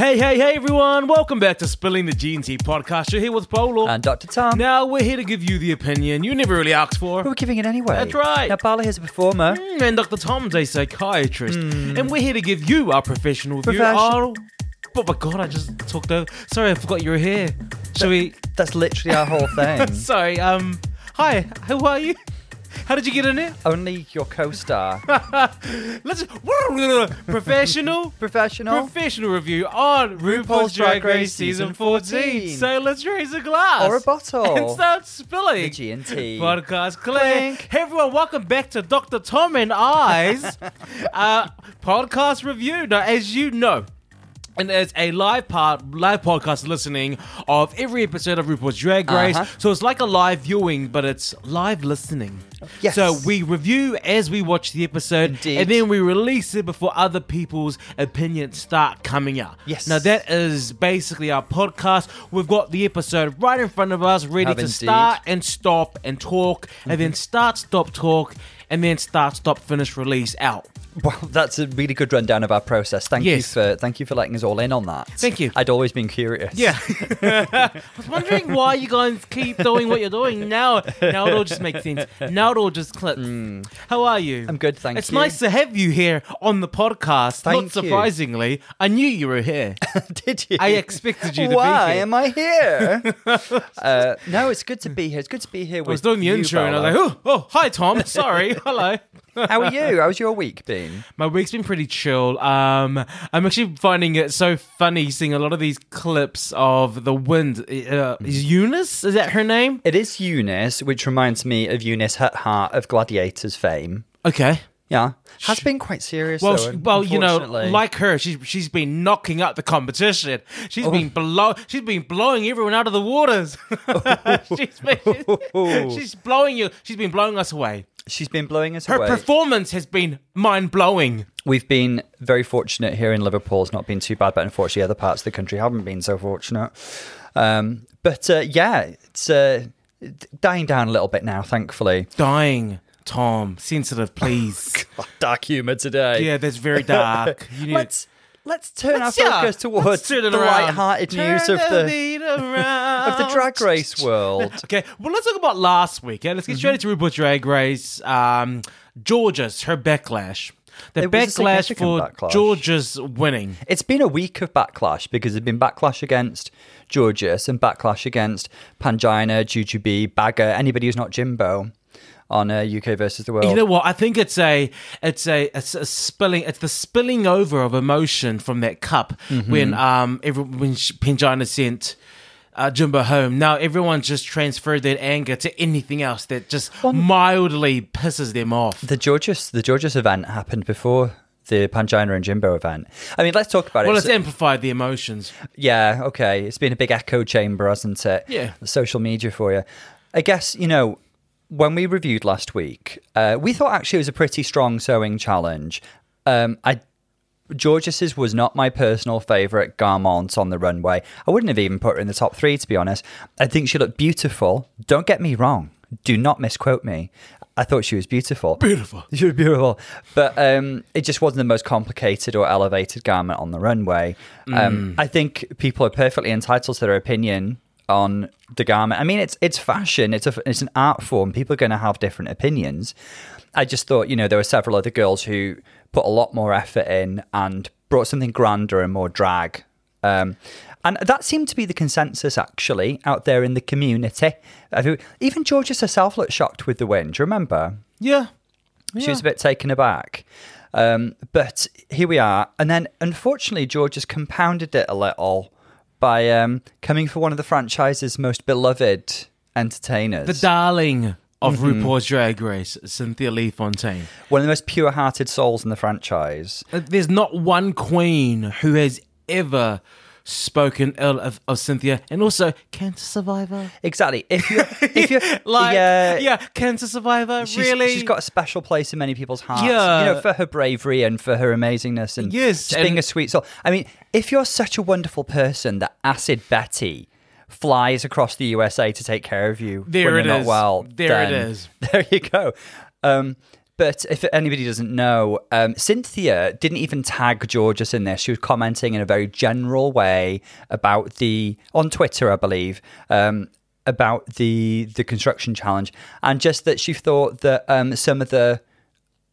Hey, hey, hey, everyone! Welcome back to Spilling the G&T podcast. You're here with Paolo. And Dr. Tom. now, we're here to give you the opinion you never really asked for. We're giving it anyway. That's right. Now, Paula here's a performer. Mm, And Dr. Tom's a psychiatrist. And we're here to give you our professional view. Profession- Oh, oh my god, I just talked over. Sorry, I forgot you were here. Shall we... That's literally our whole thing. Sorry, um... Hi, how are you? How did you get in it? Only your co-star. Let's... Professional... Professional. Professional review on RuPaul's Drag Race Season 14. So let's raise a glass. Or a bottle. And start spilling. The G&T. Podcast clink. Clink. Hey everyone, welcome back to Dr. Tom and I's uh, podcast review. Now, as you know, and there's a live part, live podcast listening of every episode of RuPaul's Drag Race. Uh-huh. So it's like a live viewing, but it's live listening. Yes. So we review as we watch the episode, Indeed. and then we release it before other people's opinions start coming out. Yes. Now that is basically our podcast. We've got the episode right in front of us, ready Have to indeed. start and stop and talk, and Mm-hmm. then start, stop, talk, and then start, stop, finish, release out. Well, that's a really good rundown of our process. Thank Yes. you for thank you for letting us all in on that. Thank you. I'd always been curious. Yeah. I was wondering why you guys keep doing what you're doing. Now now it all just makes sense. Now it all just clips. How are you? Mm. I'm good, thank it's you. It's nice to have you here on the podcast. Thank Not you. surprisingly, I knew you were here. Did you? I expected you to Why be here. am I here? uh, no, it's good to be here. It's good to be here with I was doing the you, intro and I was like, oh, oh, hi Tom. Sorry. Hello. How are you? How's your week been? My week's been pretty chill. Um, I'm actually finding it so funny seeing a lot of these clips of the wind. Uh, is Eunice? Is that her name? It is Eunice, which reminds me of Eunice Huthart of Gladiators fame. Okay. Yeah, has been quite serious. Well, though, she, well, you know, like her, she's she's been knocking up the competition. She's been blow, she's been blowing everyone out of the waters. she's, been, she's, she's blowing you. She's been blowing us away. She's been blowing us Her away. performance has been mind blowing. We've been very fortunate here in Liverpool. It's not been too bad, but unfortunately, other parts of the country haven't been so fortunate. Um, but uh, yeah, it's uh, dying down a little bit now, thankfully. Dying, Tom. Sensitive, please. Dark humour today. yeah, that's very dark. You need Let's let's turn Let's- our yeah, focus towards let's the light-hearted news Turn of the of the drag race world. Okay, well, let's talk about last week. Okay? Let's get straight into RuPaul's Drag Race. Um, Jorgeous her backlash. The It backlash for backlash. Jorgeous winning. It's been a week of backlash because there's been backlash against Jorgeous and backlash against Pangina, Jujubee, Baga, anybody who's not Jimbo on uh, UK versus the world. You know what? I think it's a it's a it's a spilling. It's the spilling over of emotion from that cup Mm-hmm. when um every, when sh- sent. Uh, Jimbo home. Now everyone's just transferred that anger to anything else that just mildly pisses them off. the Jorgeous the Jorgeous event happened before the Pangina and Jimbo event. I mean, let's talk about Well, it. Well, it's amplified the emotions. Yeah, okay. It's been a big echo chamber, hasn't it? Yeah. Social media for you. I guess, you know, when we reviewed last week, uh, we thought actually it was a pretty strong sewing challenge. Um, I Jorgeous's was not my personal favourite garment on the runway. I wouldn't have even put her in the top three, to be honest. I think she looked beautiful. Don't get me wrong. Do not misquote me. I thought she was beautiful. Beautiful. She was beautiful, but um, it just wasn't the most complicated or elevated garment on the runway. Um, I think people are perfectly entitled to their opinion on the garment. I mean, it's it's fashion. It's a it's an art form. People are going to have different opinions. I just thought, you know, there were several other girls who put a lot more effort in and brought something grander and more drag. Um, and that seemed to be the consensus actually out there in the community. Even Jorgeous herself looked shocked with the win. Do you remember? Yeah. She was a bit taken aback. Um, but here we are. And then, unfortunately, George has compounded it a little by um, coming for one of the franchise's most beloved entertainers. The darling of Mm-hmm. RuPaul's Drag Race, Cynthia Lee Fontaine. one of the most pure hearted souls in the franchise. Uh, There's not one queen who has ever spoken ill of, of Cynthia, and also cancer survivor. Exactly. If you're, if you're Like, yeah, yeah, cancer survivor. She's, really, she's got a special place in many people's hearts. Yeah. You know, for her bravery and for her amazingness and Yes, just being a sweet soul. I mean, if you're such a wonderful person that Acid Betty flies across the USA to take care of you There when it you're is. not well, There it is. There you go. Um, But if anybody doesn't know, um, Cynthia didn't even tag Jorgeous in this. She was commenting in a very general way about the on Twitter, I believe, um, about the the construction challenge, and just that she thought that um, some of the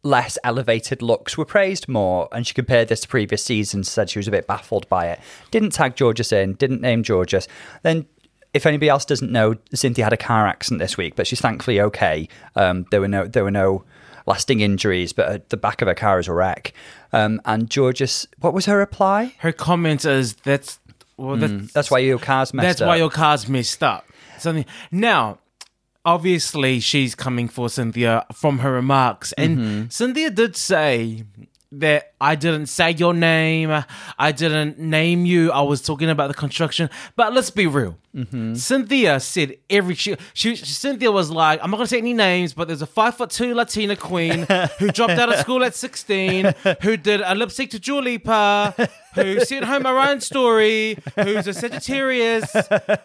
less elevated looks were praised more, and she compared this to previous seasons. Said she was a bit baffled by it. Didn't tag Jorgeous in. Didn't name Jorgeous. Then if anybody else doesn't know, Cynthia had a car accident this week, but she's thankfully okay. Um, there were no there were no lasting injuries, but uh, the back of her car is a wreck. Um, and Jorgeous, what was her reply? Her comment is that's well, that's, That's why your car's messed that's up. why your car's messed up. Something now. Obviously, she's coming for Cynthia from her remarks, and Mm-hmm. Cynthia did say that I didn't say your name, I didn't name you. I was talking about the construction. But let's be real. Mm-hmm. Cynthia said every she, she Cynthia was like, I'm not gonna say any names, but there's a five foot two Latina queen who dropped out of school at 16, who did a lipstick to Dua Lipa, who sent home Orion Story, who's a Sagittarius.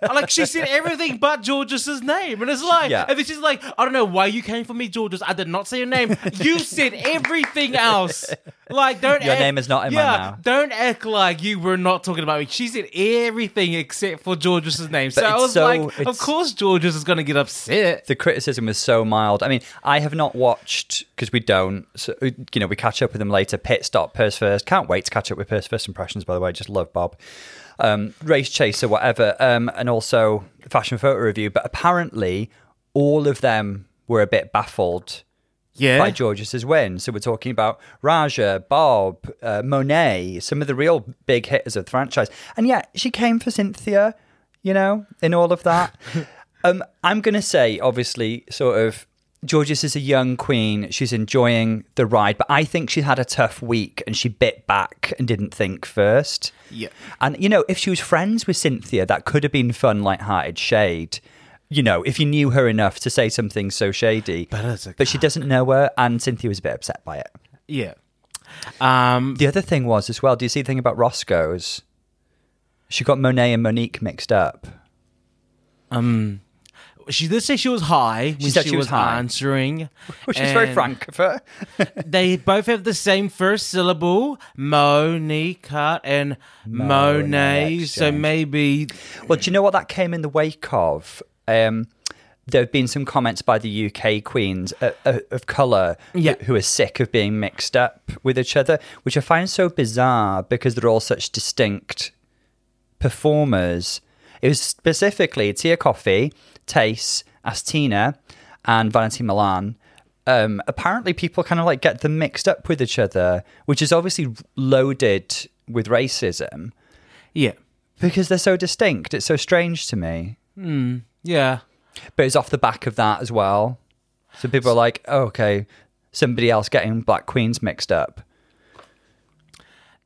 Like she said everything but George's name, and it's like, Yeah. and then she's like, I don't know why you came for me, Jorgeous. I did not say your name. You said everything else. Like, don't Your act- name is not in my yeah, mouth. Don't act like you were not talking about me. She said everything except for George's name. So I was so- like, of course Jorgeous is going to get upset. the criticism was so mild. I mean, I have not watched because we don't. So, you know, we catch up with them later. Pit stop, purse first. Can't wait to catch up with purse first impressions. By the way, just love Bob. Um, race chaser, whatever, um, and also fashion photo review. But apparently, all of them were a bit baffled Yeah. by Jorgeous's win. So we're talking about Raja, Bob, uh, Monet, some of the real big hitters of the franchise. And yet she came for Cynthia, you know, in all of that. um, I'm going to say, obviously, sort of. Georges is a young queen. She's enjoying the ride, but I think she had a tough week and she bit back and didn't think first. Yeah. And, you know, if she was friends with Cynthia, that could have been fun, light-hearted shade. You know, if you knew her enough to say something so shady. But But she doesn't know her, and Cynthia was a bit upset by it. Yeah. Um, The other thing was as well. Do you see the thing about Roscoe's? She got Monet and Monique mixed up. um, she did say she was high when said she, she was was high. answering. Which is very frank of her. They both have the same first syllable, Monique and Monet. So maybe well, do you know what that came in the wake of? Um, there have been some comments by the UK queens uh, uh, of colour Yeah. who are sick of being mixed up with each other, which I find so bizarre because they're all such distinct performers. It was specifically Tia Kofi, Tayce, Asttina, and Vanity Milan. Um, apparently, people kind of like get them mixed up with each other, which is obviously loaded with racism yeah, because they're so distinct. It's so strange to me. Yeah. But it's off the back of that as well. So people are like, oh, okay, somebody else getting Black Queens mixed up.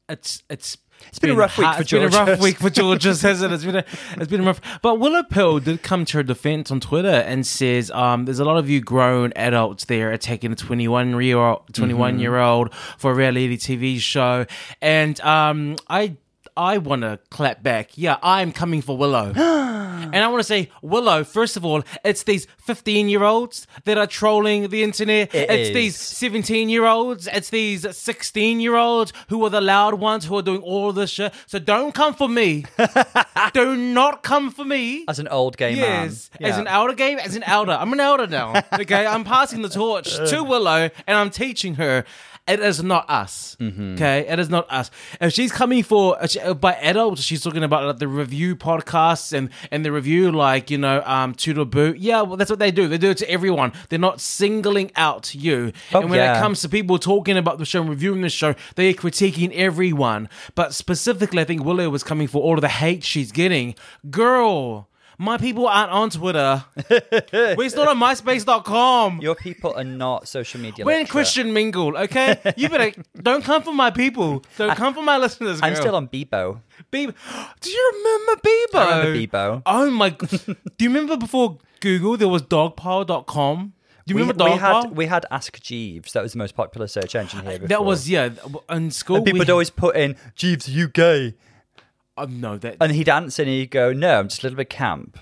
It's it's. It's been a rough week hard- for It's been a rough week for Jorgeous, hasn't it? It's been a, it's been rough. But Willow Pill did come to her defense on Twitter and says, um, "There's a lot of you grown adults there attacking a 21 year old, 21 year old for a reality TV show, and um, I." I want to clap back. Yeah, I'm coming for Willow. and I want to say, Willow, first of all, it's these 15 year olds that are trolling the internet. It it's is. these 17 year olds, it's these 16 year olds who are the loud ones who are doing all this shit. So don't come for me. Do not come for me. As an old gay Yes, man. as an elder game, as an elder. I'm an elder now. Okay, I'm passing the torch to Willow and I'm teaching her. It is not us. Mm-hmm. Okay, it is not us. If she's coming for by adults, she's talking about like, the review podcasts and and the review like you know um to the boot. Yeah, well that's what they do. They do it to everyone. They're not singling out you. Oh, and when yeah. it comes to people talking about the show and reviewing the show, they're critiquing everyone. But specifically, I think Willow was coming for all of the hate she's getting. Girl, my people aren't on Twitter. We're still on MySpace.com. Your people are not social media We're in literate. Christian Mingle, okay? You better don't come for my people. Don't come for my listeners. I'm girl. still on Bebo. Bebo. Do you remember Bebo? I remember Bebo. Oh my! g- Do you remember before Google there was Dogpile.com? Do you We, remember we Dogpile? had we had Ask Jeeves. That was the most popular search engine here. Before. that was yeah. In school, And people we, would always put in Jeeves, you gay, Oh, no, that and he'd answer and he'd go, "No, I'm just a little bit camp."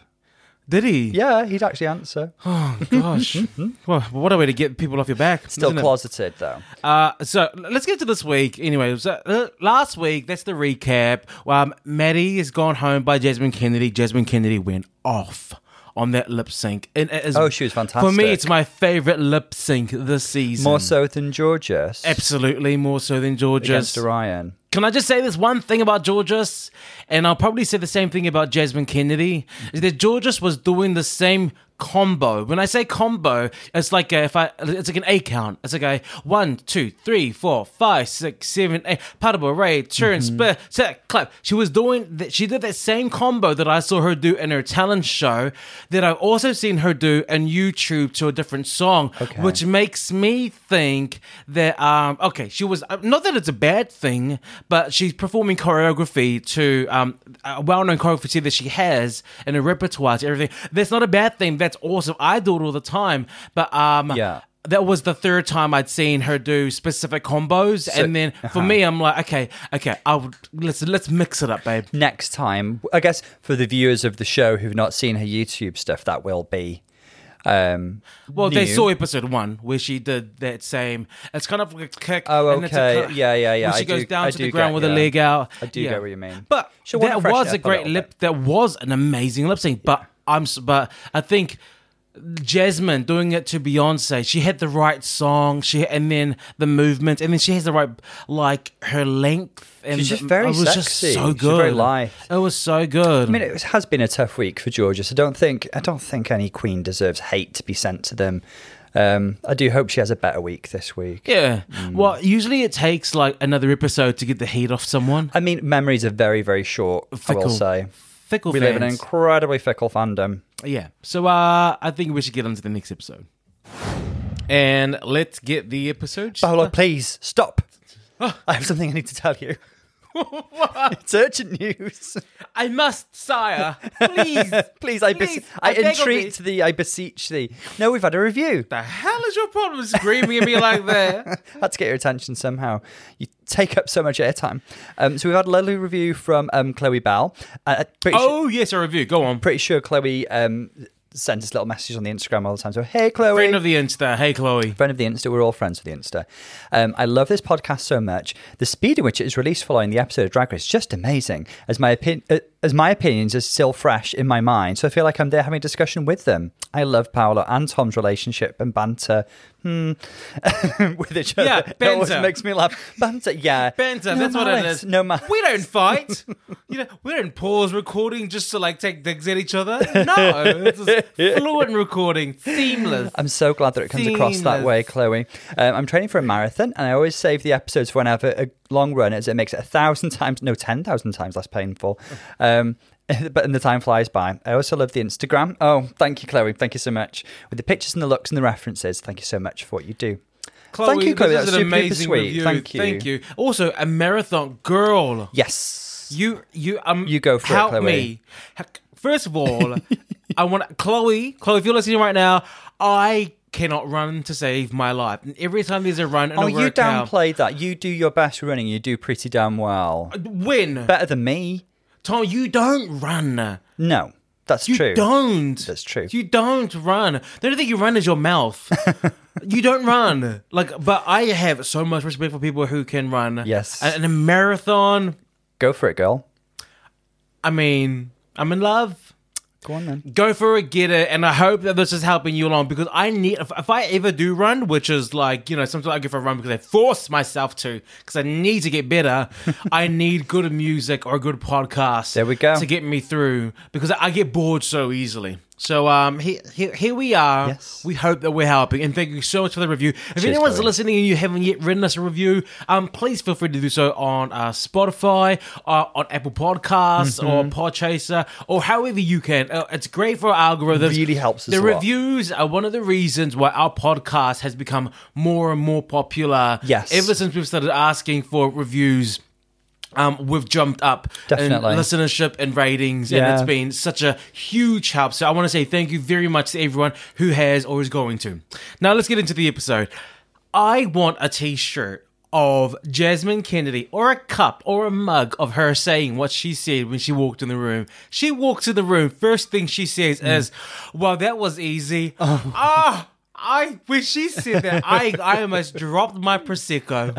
Did he? Yeah, he'd actually answer. Oh gosh. well, what a way to get people off your back. Still isn't it? closeted though. Uh, so let's get to this week. Anyway, so, uh, last week, that's the recap. Um, Maddie is gone home by Jasmine Kennedy. Jasmine Kennedy went off on that lip sync. And it is, Oh, she was fantastic. For me, it's my favorite lip sync this season. More so than Jorgeous Absolutely more so than Jorgeous. against Orion. Can I just say this one thing about Jorgeous? And I'll probably say the same thing about Jasmine Kennedy. Is that Jorgeous was doing the same combo. When I say combo, it's like a, if I it's like an A count. It's like a one, two, three, four, five, six, seven, eight. Paddle, ray, turn, split, set, clap. She was doing that. She did that same combo that I saw her do in her talent show. That I've also seen her do on YouTube to a different song, Okay. which makes me think that um okay she was uh, not that it's a bad thing but she's performing choreography to um a well-known choreography that she has in her repertoire to everything that's not a bad thing that's awesome i do it all the time but um Yeah. that was the third time I'd seen her do specific combos, and then for me, I'm like, okay, okay, I'll let's let's mix it up, babe. Next time, I guess for the viewers of the show who've not seen her YouTube stuff, that will be. Um, Well, they saw episode one where she did that same. It's kind of like a kick. Oh, and it's a okay. cut- Yeah, yeah, yeah. She I goes do- down I to do the ground get with her you. leg out. I do Yeah. get what you mean. But wanna that was a a great lip. bit. That was an amazing lip sync. But I'm. But I think. Jasmine doing it to Beyonce, she had the right song, she and then the movement, and then she has the right like her length, and She's just very it was sexy. just so She's good. very lithe. It was so good. I mean, it has been a tough week for Jorgeous. I don't think I don't think any queen deserves hate to be sent to them. Um, I do hope she has a better week this week. yeah. Mm. Well, usually it takes like another episode to get the heat off someone. I mean, memories are very, very short. I Fickle. will say Fickle we fans. live in an incredibly fickle fandom. Yeah. So uh I think we should get on to the next episode. And let's get the episode. Paolo, please stop. I have something I need to tell you. It's urgent news. I must, sire. Please. Please, I, Please, bes- I, I entreat thee, I beseech thee. No, we've had a review. the hell is your problem screaming at me like that? had to get your attention somehow. You take up so much airtime. Um, so we've had a lovely review from um, Chloe Bell. Uh, su- Oh, yes, a review. Go on. pretty sure Chloe um, sends us little messages on the Instagram all the time. So, hey, Chloe. Friend of the Insta. Hey, Chloe. friend of the Insta. We're all friends with the Insta. Um, I love this podcast so much. The speed in which it is released following the episode of Drag Race is just amazing. As my opinion, uh, as my opinions are still fresh in my mind, so I feel like I'm there having a discussion with them. I love Paolo and Tom's relationship and banter. Hmm. with each other. Yeah, It always banter. makes me laugh. Banter, yeah. Banter, No that's what it is. No matter. We don't fight. you know, we don't pause recording just to like take digs at each other. No, it's fluent recording, seamless. I'm so glad that it comes across that way, Chloe. Um, I'm training for a marathon, and I always save the episodes for when I have a, a long run, as it makes it a thousand times, no, ten thousand times less painful. Um, but and the time flies by. I also love the Instagram. Oh, thank you, Chloe. Thank you so much with the pictures and the looks and the references. Thank you so much for what you do. Chloe, Thank you, Chloe. That's an super amazing sweet. review. Thank you. Thank you. Also, a marathon girl. Yes. You, you, um, You go for it, help Chloe. me. First of all, I want Chloe. Chloe, if you're listening right now, I cannot run to save my life. And every time there's a run and Oh, a you downplayed that. You do your best running. You do pretty damn well. Uh, win. Better than me. Tom, you don't run. No, that's You true. You don't. That's true. You don't run. The only thing you run is your mouth. you don't run. Like, but I have so much respect for people who can run. Yes. And and a marathon. Go for it, girl. I mean, I'm in love. Go on then. Go for it, get it, and I hope that this is helping you along because I need. If, if I ever do run, which is like you know, sometimes I go for a run because I force myself to because I need to get better. I need good music or a good podcast. There we go. to get me through because I, I get bored so easily. So um, here, here, here we are. Yes. We hope that we're helping, and thank you so much for the review. If Cheers, anyone's Chloe. listening and you haven't yet written us a review, um, please feel free to do so on uh, Spotify, uh, on Apple Podcasts, Mm-hmm. or Podchaser, or however you can. Uh, it's great for our algorithms. It really helps us The a lot. reviews are one of the reasons why our podcast has become more and more popular. Yes. Ever since we've started asking for reviews. Um, we've jumped up Definitely. in listenership and ratings, and it's been such a huge help. So I want to say thank you very much to everyone who has or is going to. Now let's get into the episode. I want a T-shirt of Jasmine Kennedy or a cup or a mug of her saying what she said when she walked in the room. She walks in the room, first thing she says is, Well, that was easy. Ah! I when she said that, I I almost dropped my prosecco.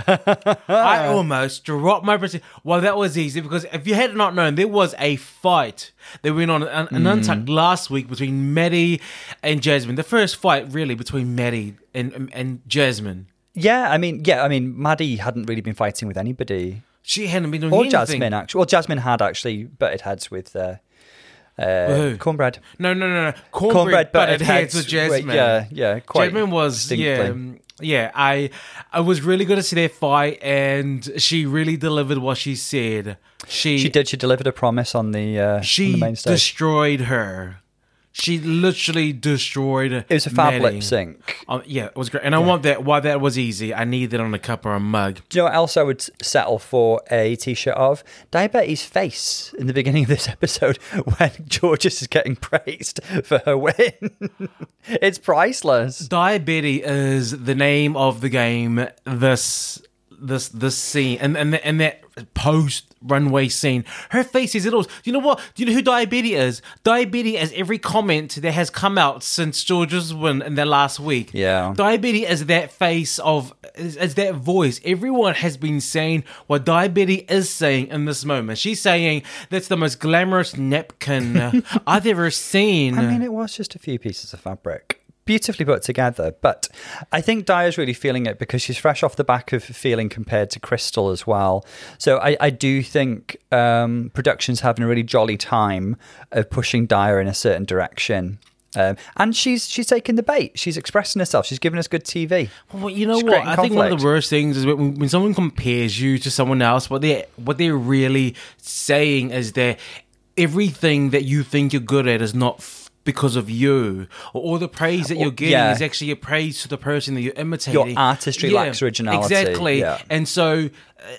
I almost dropped my prosecco. Well, that was easy because if you had not known, there was a fight that went on an, an untucked last week between Maddie and Jasmine. The first fight, really, between Maddie and and, Jasmine. Yeah, I mean, yeah, I mean, Maddie hadn't really been fighting with anybody, She hadn't been doing anything. or anything. Jasmine actually. Well, Jasmine had actually butted heads with uh, uh, Kornbread. No, no, no, no. Kornbread, Kornbread butted butted heads heads with Jasmine. Yeah, yeah, quite. Jasmine was yeah, distinctly. um, yeah. I I was really good to see their fight, and she really delivered what she said. She She did. She delivered a promise on the uh, on she the main stage. destroyed her. She literally destroyed. it was a fab Maddie. lip sync. Um, yeah, it was great, and I want that. Why that was easy. I need that on a cup or a mug. Do you know what else I would settle for a t-shirt of? Diabetes face in the beginning of this episode when Jorgeous is getting praised for her win. it's priceless. Diabetes is the name of the game. This this this scene and and and that post runway scene. Her face is it all. Do you know what? Do you know who Diabetes is? Diabetes is every comment that has come out since George's win in the last week. Yeah. Diabetes is that face of is, is that voice. Everyone has been saying what Diabetes is saying in this moment. She's saying that's the most glamorous napkin I've ever seen. I mean, it was just a few pieces of fabric. Beautifully put together, but I think Daya's really feeling it because she's fresh off the back of feeling compared to Crystal as well. So I, I do think um, production's having a really jolly time of pushing Dia in a certain direction. Um, and she's she's taking the bait. She's expressing herself. She's giving us good TV. Well, you know It's what? I think one of the worst things is when, when someone compares you to someone else. What they what they're really saying is that everything that you think you're good at is not because of you, or all the praise that you're getting yeah. is actually a praise to the person that you're imitating. Your artistry lacks originality, Exactly, yeah. and so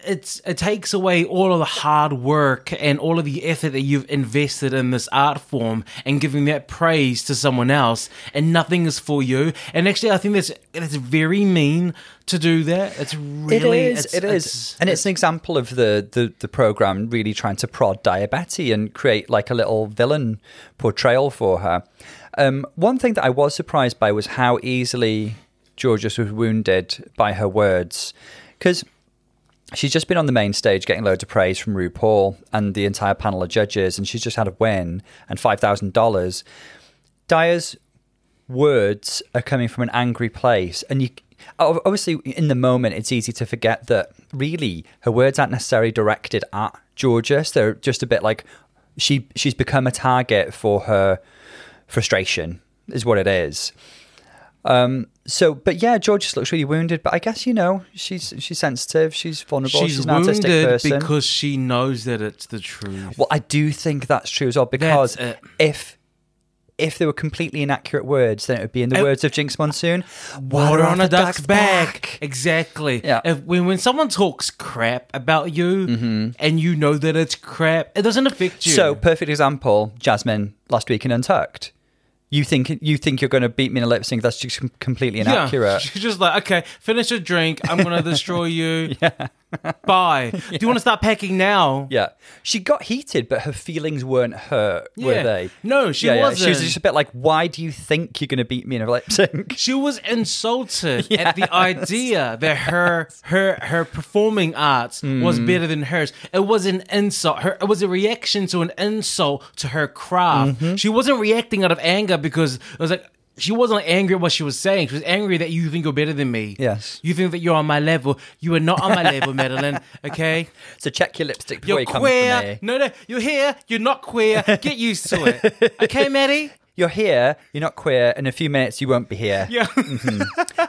it's it takes away all of the hard work and all of the effort that you've invested in this art form and giving that praise to someone else and nothing is for you and actually i think that's it's very mean to do that it's really it is. it's, it is, it's- and it's an example of the, the the program really trying to prod Diabetes and create like a little villain portrayal for her. Um, one thing that I was surprised by was how easily Jorgeous was wounded by her words, because she's just been on the main stage getting loads of praise from RuPaul and the entire panel of judges, and she's just had a win and five thousand dollars. Daya's words are coming from an angry place and you obviously in the moment it's easy to forget that really her words aren't necessarily directed at Jorgeous they're just a bit like she she's become a target for her frustration is what it is um so but yeah George just looks really wounded but I guess you know she's she's sensitive she's vulnerable she's, she's an artistic wounded person because she knows that it's the truth well, I do think that's true as well because if if they were completely inaccurate words, then it would be in the Uh, words of Jinx Monsoon. Water on a duck's back. Exactly. Yeah. If, when when someone talks crap about you Mm-hmm. and you know that it's crap, it doesn't affect you. So, perfect example, Jasmine last week in Untucked. You think you think you're going to beat me in a lip sync? That's just com- completely yeah, inaccurate. she's just like, okay, finish your drink. I'm gonna destroy you. Bye. Do you want to start packing now? Yeah, she got heated, but her feelings weren't hurt, were they? No, she yeah, yeah. wasn't. She was just a bit like, "Why do you think you're going to beat me in a lip sync?" She was insulted at the idea that her her her performing arts was Mm. better than hers. It was an insult. Her it was a reaction to an insult to her craft. Mm-hmm. She wasn't reacting out of anger because it was like she wasn't angry at what she was saying. She was angry that you think you're better than me. Yes. You think that you're on my level. You are not on my level, Madeline. Okay? So check your lipstick before You're you come for queer. me. No, no, you're here. You're not queer. Get used to it. Okay, Maddie? You're here. You're not queer. In a few minutes, you won't be here. Yeah.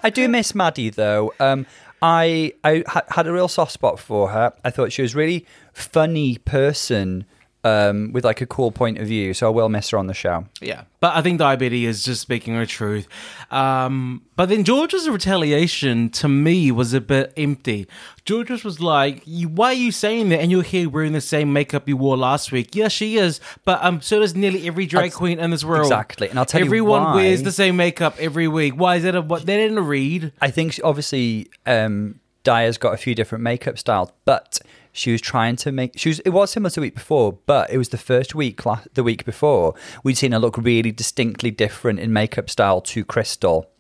I do miss Maddie though. Um, I I ha- had a real soft spot for her. I thought she was a really funny person um, with like a cool point of view. So I will miss her on the show. Yeah, but I think diabetes is just speaking her truth. Um, but then George's retaliation to me was a bit empty. George's was like, "Why are you saying that?" And you're here wearing the same makeup you wore last week. Yeah, she is, but um, so does nearly every drag That's- queen in this world. exactly, and I'll tell you everyone wears the same makeup every week. Why is that? A, what? In a read? I think she- obviously um, Daya's got a few different makeup styles, but she was trying to make. She was. It was similar to the week before, but it was the first week, the week before, we'd seen her look really distinctly different in makeup style to Crystal.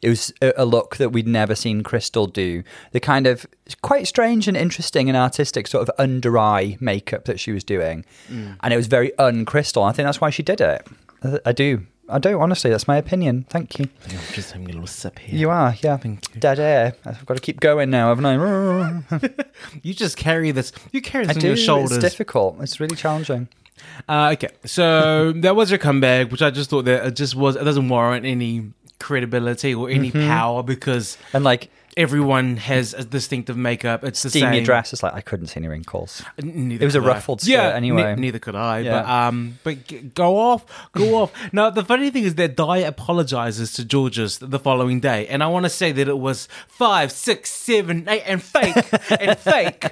It was a, look that we'd never seen Crystal do. The kind of quite strange and interesting and artistic sort of under eye makeup that she was doing, mm. and it was very un-Crystal. I think that's why she did it. I do. I don't honestly. That's my opinion. Thank you. I'm just having a little sip here. You are, yeah. Thank you. Dead air. I've got to keep going now, haven't I? You just carry this. You carry I this on do. your shoulders. It's difficult. It's really challenging. Uh, okay, so that was her comeback, which I just thought that it just was. It doesn't warrant any credibility or any Mm-hmm. power because And like everyone has a distinctive makeup. It's the same. your dress, it's like I couldn't see any wrinkles. Neither It was a could I. ruffled skirt yeah, anyway. ne- neither could I. Yeah. But um, but g- go off, go off. Now the funny thing is that Di apologizes to Jorgeous the following day, and I want to say that it was five, six, seven, eight, and fake and fake.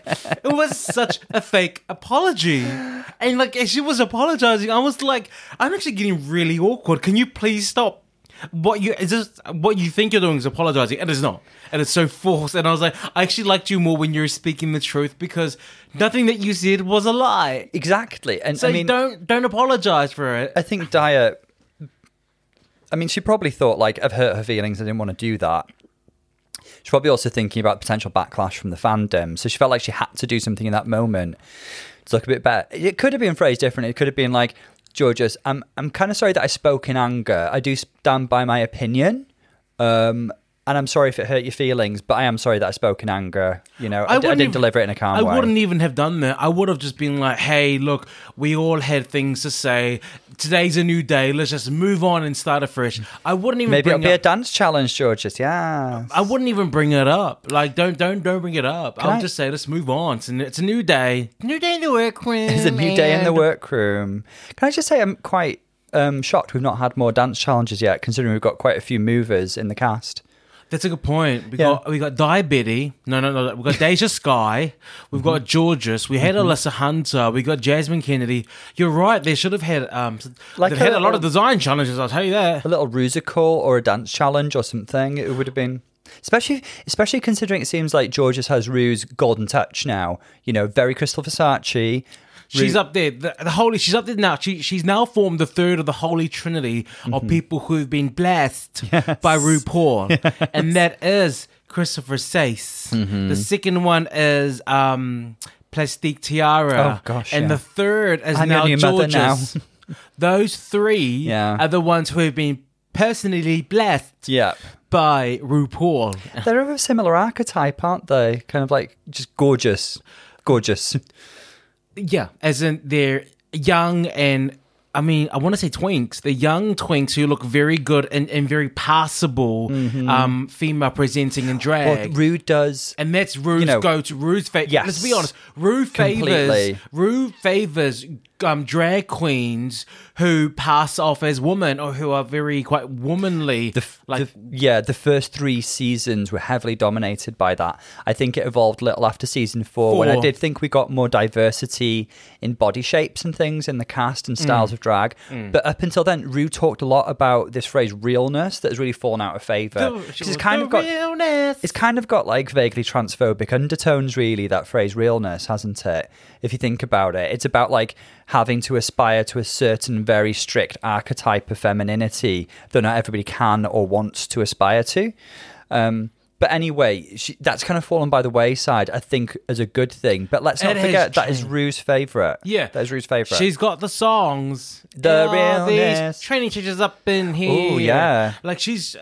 It was such a fake apology, and like as she was apologizing, I was like, I'm actually getting really awkward. Can you please stop? What you is this? What you think you're doing is apologizing, and it's not, and it's so forced. And I was like, I actually liked you more when you're speaking the truth because nothing that you said was a lie. Exactly. And So I mean, don't don't apologize for it. I think Daya. I mean, she probably thought like I've hurt her feelings. I didn't want to do that. She's probably also thinking about potential backlash from the fandom, so she felt like she had to do something in that moment to look a bit better. It could have been phrased differently. It could have been like, "Jorgeous, I'm I'm kind of sorry that I spoke in anger. I do stand by my opinion, um, and I'm sorry if it hurt your feelings, but I am sorry that I spoke in anger. You know, I, d- I wouldn't didn't even- deliver it in a calm I way. wouldn't even have done that. I would have just been like, "Hey, look, we all had things to say. Today's a new day. Let's just move on and start afresh." I wouldn't even Maybe it'll bring be a up, dance challenge, Jorgeous. Yeah. I wouldn't even bring it up. Like, don't don't don't bring it up. I'll I- just say, let's move on. It's a, it's a new day. New day in the workroom. It's a new day in the workroom. Can I just say I'm quite um, shocked we've not had more dance challenges yet, considering we've got quite a few movers in the cast. That's a good point. We Yeah. got we got Diabetes. No, no, no. We got DeJa Skye. We've got Jorgeous. We had Mm-hmm. Alyssa Hunter. We got Jasmine Kennedy. You're right. They should have had um. Like they've had a a lot of design challenges. I'll tell you that. A little rusical or a dance challenge or something. It would have been. Especially, especially considering it seems like Jorgeous has Rue's golden touch now. You know, very Crystal Versace. She's up there. The, the holy. She's up there now. She she's now formed the third of the holy trinity of people who've been blessed by RuPaul, and that is Crystal Versace. The second one is um Plastique Tiara. Oh, gosh, and yeah. the third is I'm now Jorgeous. Those three Yeah. are the ones who have been personally blessed Yeah. by RuPaul. They're of a similar archetype, aren't they? Kind of like just gorgeous. Gorgeous. Yeah, as in they're young and I mean, I want to say twinks. They're young twinks who look very good and, and very passable, um, female presenting in Mm-hmm. Well, drag. Rue does and that's Rue's you know- go to Rue's fa- Yes. Let's be honest. Rue favors Completely. Rue favors um, drag queens who pass off as women or who are very quite womanly. the, f- like the- yeah, the first three seasons were heavily dominated by that. I think it evolved a little after season four, when I did think we got more diversity in body shapes and things in the cast and Mm. styles of drag. But up until then, Rue talked a lot about this phrase realness that has really fallen out of favor. it's kind of got realness. it's kind of got like vaguely transphobic undertones, really, that phrase realness, hasn't it? If you think about it, it's about like having to aspire to a certain very strict archetype of femininity that not everybody can or wants to aspire to. Um, but anyway, she, that's kind of fallen by the wayside, I think, as a good thing. But let's not It forget that is. Rue's favourite. Yeah. That is Rue's favourite. She's got the songs. The realness. These training teachers up in here. Oh, yeah. Like she's.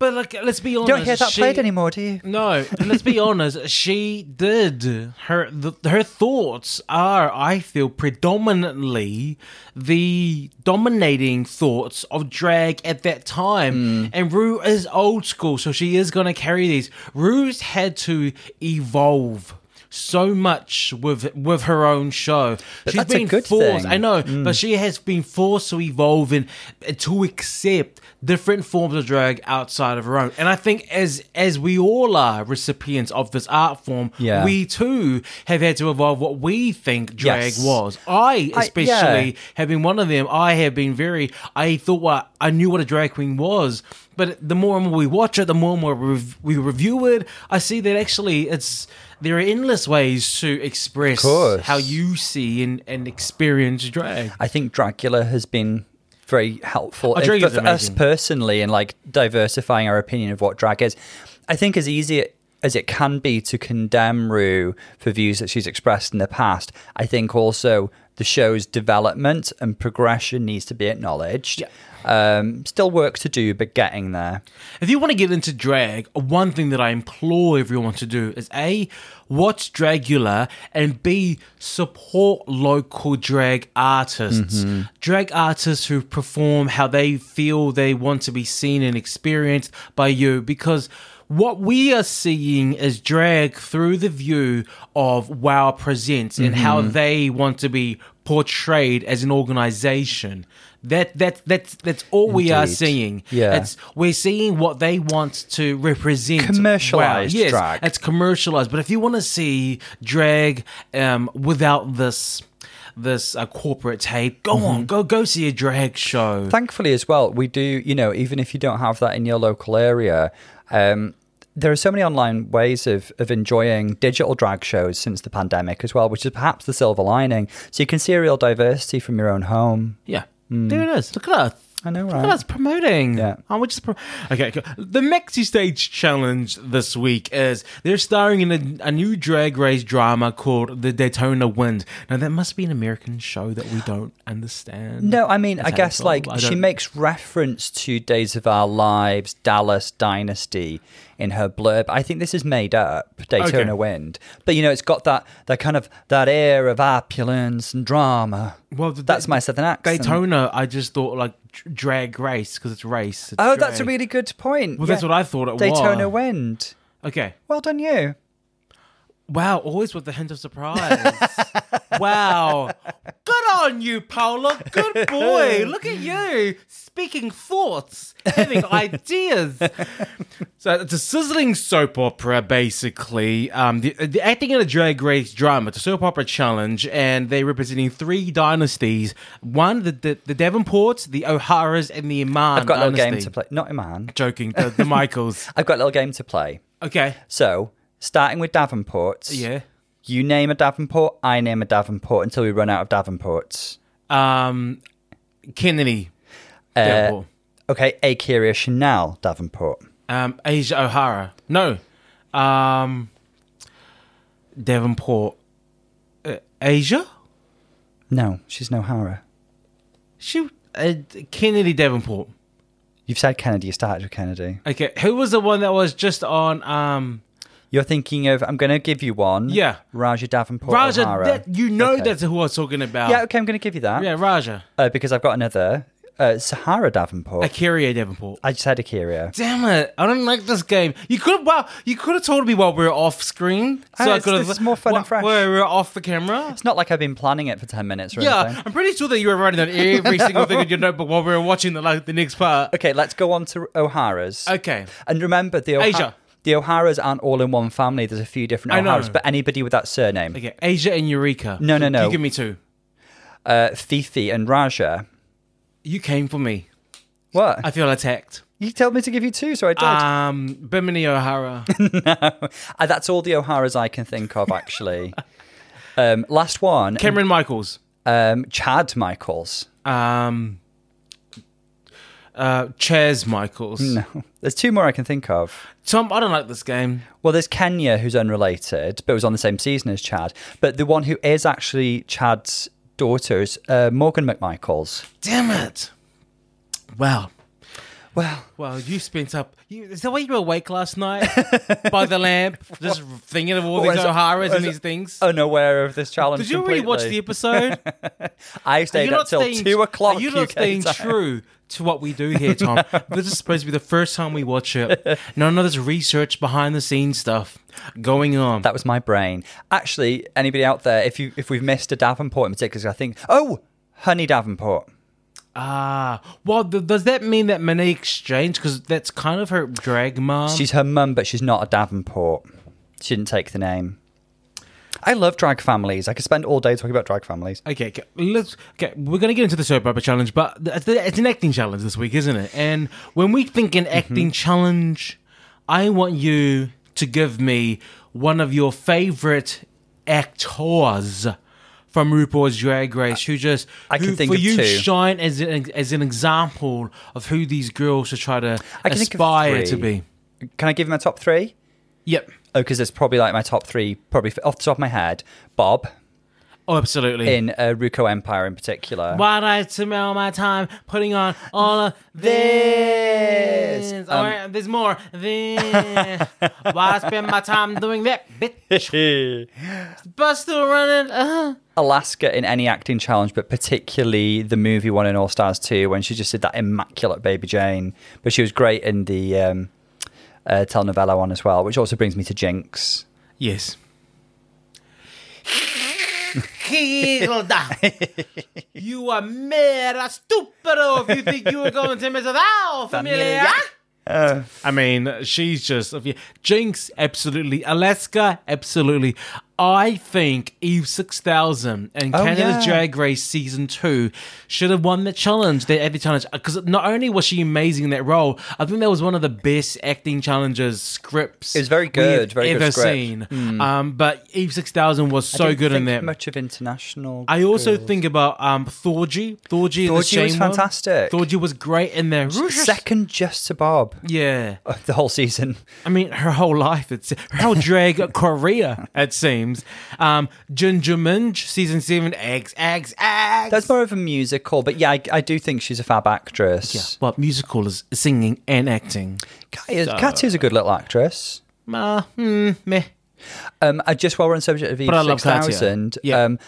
But like, let's be honest. you don't hear that she- played anymore, do you? No, let's be honest. She did her the, her thoughts are, I feel, predominantly the dominating thoughts of drag at that time. Mm. And Rue is old school, so she is going to carry these. Rue's had to evolve. So much with with her own show. She's that's a been forced. thing. I know, mm. but she has been forced to evolve and to accept different forms of drag outside of her own. And I think as as we all are recipients of this art form, Yeah. we too have had to evolve what we think drag Yes. was. I I- especially yeah. have been one of them. I have been very I thought what I knew what a drag queen was. but the more and more we watch it, the more and more we review it, I see that actually it's there are endless ways to express how you see and, and experience drag. I think Dragula has been very helpful Oh, Dragula's for, for us personally in like diversifying our opinion of what drag is. I think as easy as it can be to condemn Rue for views that she's expressed in the past, I think also the show's development and progression needs to be acknowledged. Um, still work to do, but getting there. If you want to get into drag, one thing that I implore everyone to do is A, watch Dragula, and B, support local drag artists. Drag artists who perform how they feel they want to be seen and experienced by you because what we are seeing is drag through the view of Wow Presents and how they want to be portrayed as an organization. That that that's that's all we are seeing. Yeah. It's we're seeing what they want to represent. Commercialised yes, drag. It's commercialized. But if you want to see drag um, without this this uh, corporate tape, go Mm-hmm. on, go go see a drag show. Thankfully, as well, we do, you know, even if you don't have that in your local area, um, there are so many online ways of, of enjoying digital drag shows since the pandemic as well, which is perhaps the silver lining. So you can see a real diversity from your own home. yeah, there it is. Look at us. I know, Look right? at us promoting. Yeah. Oh, we just pro- okay. cool. The Maxi Stage Challenge this week is they're starring in a, a new drag race drama called The Daytona Wind. Now that must be an American show that we don't understand. No, I mean, I guess like I she makes reference to Days of Our Lives, Dallas Dynasty in her blurb. I think this is made up, Daytona Okay. Wind. But you know, it's got that that kind of that air of opulence and drama. Well, the- That's my southern accent. Daytona, I just thought like drag race because it's race. It's Oh, that's a really good point. Well, that's what I thought it Daytona was. Daytona Wind. Okay. Well done, you. Wow, always with the hint of surprise. wow. Good on you, Paula. Good boy. Look at you. Speaking thoughts, having ideas. So it's a sizzling soap opera, basically. Um, the, the acting in a drag race drama. It's a soap opera challenge, and they're representing three dynasties. One, the the, the Davenports, the O'Haras, and the Iman I've got a little game to play. Not a man. Joking, the, the Michaels. I've got a little game to play. Okay. So, starting with Davenports. Yeah. You name a Davenport, I name a Davenport until we run out of Davenports. Um, Kennedy. Uh, Davenport. okay, Akira Chanel Davenport. Um, Asia O'Hara. No. Um, Davenport. Uh, Asia? No, she's no Hara. She. Uh, Kennedy Davenport. You've said Kennedy, you started with Kennedy. Okay, who was the one that was just on? Um, You're thinking of, I'm going to give you one. Yeah. Raja Davenport. Raja. O'Hara. That, you know Okay. that's who I was talking about. Yeah, okay, I'm going to give you that. Yeah, Raja. Uh, because I've got another. Uh, Sahara Davenport. Akira Davenport. I just had Akira. Damn it! I don't like this game. You could have well, you could have told me while we were off screen, Ah, I it's- could have. this is more fun and fresh. Where we were off the camera. It's not like I've been planning it for 10 minutes or Yeah, anything. I'm pretty sure that you were writing down every single thing in your notebook while we were watching the like the next part. Okay, let's go on to O'Hara's. Okay. And remember, the, O'Ha- Asia. The O'Haras aren't all in one family. There's a few different I know. O'Haras, but anybody with that surname. Okay. Asia and Eureka. No, no, no. You give me two. Uh, Fifi and Raja. You came for me. What? I feel attacked. you told me to give you two, so I did. Um, Bimini O'Hara. Uh, that's all the O'Haras I can think of, actually. um, last one. Cameron Michaels. um, Chad Michaels. Um, uh, Chaz Michaels. No. There's two more I can think of. Tom, I don't like this game. Well, there's Kenya, who's unrelated, but was on the same season as Chad. But the one who is actually Chad's daughter is uh, Morgan McMichaels. Damn it. Wow. Well, Well, you spent up. You, is that why you were awake last night by the lamp, just thinking of all these O'Haras and these things? unaware of this challenge. Did you really watch the episode? I stayed up till staying, two o'clock. Are you not UK staying time. true to what we do here, Tom? this is supposed to be the first time we watch it. None of this research behind the scenes stuff going on. That was my brain. Actually, anybody out there, if you if we've missed a Davenport in particular, I think, oh, Honey Davenport. Ah, well, th- does that mean that Monique Exchange? Because that's kind of her drag mom. She's her mum, but she's not a Davenport. She didn't take the name. I love drag families. I could spend all day talking about drag families. Okay, okay, let's. Okay, we're gonna get into the soap opera challenge, but it's it's an acting challenge this week, isn't it? And when we think an acting challenge, I want you to give me one of your favorite actors from RuPaul's Drag Race who just I can who think for of you two. shine as an, as an example of who these girls should try to I can think of aspire to three. be. Can I give my top three? Yep. Oh, because it's probably like my top three, probably off the top of my head. Bob Oh, absolutely. in uh, Ruko Empire in particular. Why'd I spend all my time putting on all of this? This. All right, there's more. This. Why I spend my time doing that? Bitch. Bus still running. Uh. Alaska in any acting challenge, but particularly the movie one in All Stars 2 when she just did that immaculate Baby Jane. But she was great in the um, uh, telenovela one as well, which also brings me to Jinx. Yes. Hilda, you are mera stupido if you think you are going to miss out, familia. Uh. I mean, she's just Jinkx, absolutely. Alaska, absolutely. I think Eve Six Thousand and Oh, Canada's yeah. Drag Race season two should have won the challenge, the acting challenge, because not only was she amazing in that role, I think that was one of the best acting challenges scripts. It was very good, very ever. Hmm. seen. Um, but Eve Six Thousand was so good in that. much of international. I also girls. think about um Thorgy. Thorgy, Thorgy was one. fantastic. Thorgy was great in there. second just to Bob Yeah. of the whole season. I mean, her whole life, it's her whole drag career, it seems. Um, Ginger Minj, season seven, eggs, eggs, eggs. That's more of a musical, but yeah, I, I do think she's a fab actress. yeah. Well, musical is singing and acting. Katya's, Katya's a good little actress. Uh, hmm, meh. Um, I just while we're on subject of Eve But I love Katya. 6000, Yeah. um,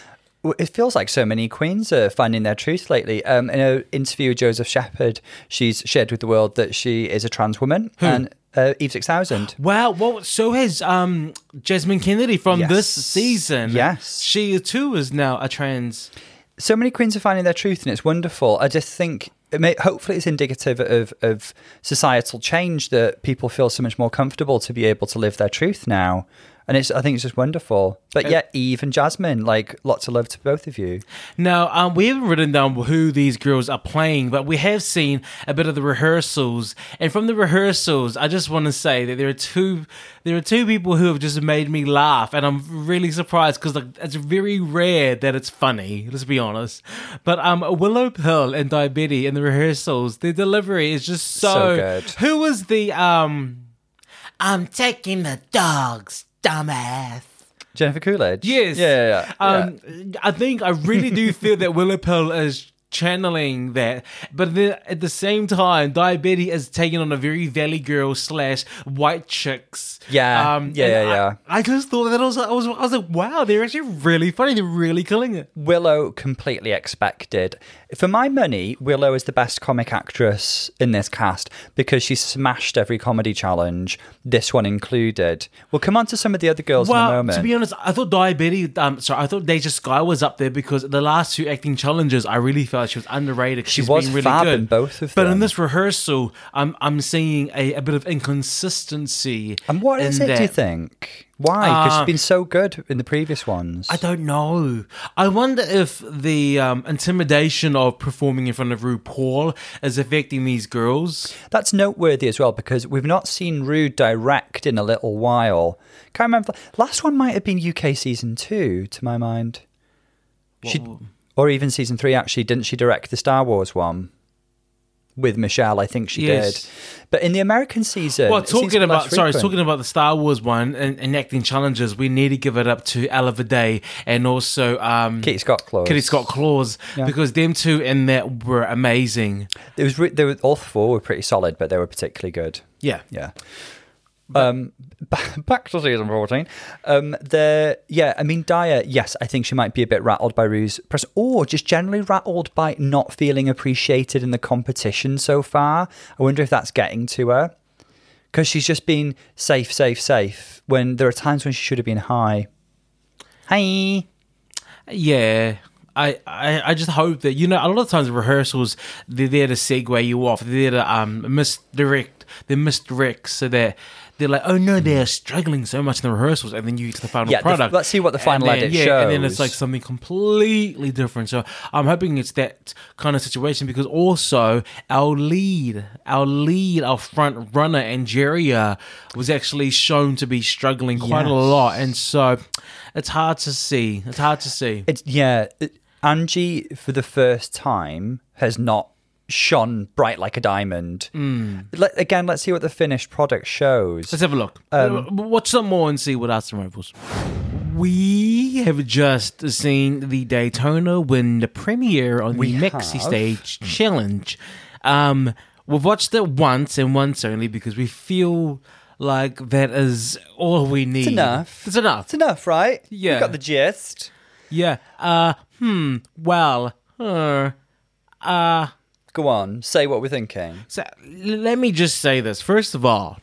it feels like so many queens are finding their truth lately. Um, in an interview with Joseph Shepard, she's shared with the world that she is a trans woman. And uh, Eve 6000. Wow, well, so has um Jasmine Kennedy from Yes. this season. Yes. She too is now a trans. so many queens are finding their truth and it's wonderful i just think it may, hopefully it's indicative of, of societal change that people feel so much more comfortable to be able to live their truth now and it's i think it's just wonderful but yeah eve and jasmine like lots of love to both of you Now, um, we haven't written down who these girls are playing, but we have seen a bit of the rehearsals. And from the rehearsals, I just want to say that there are two, there are two people who have just made me laugh, and I'm really surprised because like, it's very rare that it's funny. Let's be honest. But um, Willow Pill and Daya Betty in the rehearsals, their delivery is just so, So good. Who was the um? I'm taking the dogs, dumbass. jennifer coolidge Yes. yeah yeah, yeah. Um, I think I really do feel that Willow Pill is channeling that, but then at the same time, Daya Betty is taking on a very Valley Girl slash White Chicks. Yeah. Yeah, and yeah, I- yeah. I, just thought that I was, I was, I was like, wow, they're actually really funny. They're really killing it. Willow completely expected. For my money, Willow is the best comic actress in this cast because she smashed every comedy challenge, this one included. We'll come on to some of the other girls in a Well, moment. to be honest, I thought Daya Betty. Um, sorry, I thought DeJa Skye was up there because the last two acting challenges, I really felt she was underrated. She was really fab good in both of But in this rehearsal, I'm I'm seeing a, a bit of inconsistency. and what is it, do you think? Why? Because Uh, she's been so good in the previous ones. I don't know. I wonder if the um, intimidation of performing in front of RuPaul is affecting these girls. That's noteworthy as well because we've not seen Rude direct in a little while. Can't remember. Last one might have been UK season two, to my mind. She, or even season three, actually. Didn't she direct the Star Wars one? With Michelle, I think she Yes. did. But in the American season, Well, talking about sorry, frequent. talking about the Star Wars one and, and acting challenges, we need to give it up to Ella Day and also um, Kitty Scott Claus. Kitty Scott Claus Yeah. because them two in that were amazing. It was. Re- they were all four were pretty solid, but they were particularly good. Yeah. Yeah. Um, back to season 14. Um, the yeah, I mean, Daya, yes, I think she might be a bit rattled by Rue's press, or just generally rattled by not feeling appreciated in the competition so far. I wonder if that's getting to her because she's just been safe, safe, safe. When there are times when she should have been high. Hi. Yeah. I, I, I just hope that you know a lot of times rehearsals they're there to segue you off they're there to um misdirect they misdirect so that they're like, oh no, they're struggling so much in the rehearsals, and then you get to the final Yeah, the- product. let's see what the final then, edit yeah, and then it's like something completely different. So I'm hoping it's that kind of situation because also our lead, our lead, our front runner, Angeria, was actually shown to be struggling quite a lot, and so it's hard to see. It's hard to see. It's yeah. it- Angie for the first time has not shone bright like a diamond. Let, again, let's see what the finished product shows. Let's have a look. Um, Watch some more and see what else rivals. We have just seen the Daytona Wind the premiere on the Mexi. Stage Challenge. Um, we've watched it once and once only because we feel like that is all we need. It's enough. It's enough. It's enough, right? Yeah. you got the gist. Yeah. Uh. Hmm. Well. Uh. Uh. Go on, say what we're thinking. So let me just say this. First of all,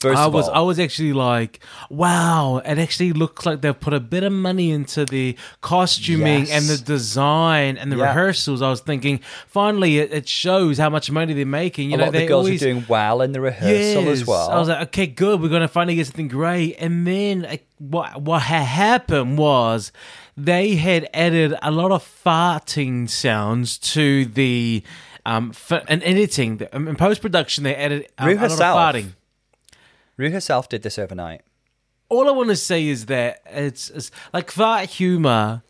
First I was all, I was actually like, wow, it actually looks like they've put a bit of money into the costuming Yes. and the design and the Yeah. rehearsals. I was thinking, finally, it, it shows how much money they're making. You a know, the girls always, are doing well in the rehearsal as well. I was like, okay, good. We're gonna finally get something great. And then uh, what what had happened was they had added a lot of farting sounds to the um f- and editing um, in post production. They added um, Rue a lot of herself. Rue herself did this overnight. all I want to say is that it's, it's like fart humor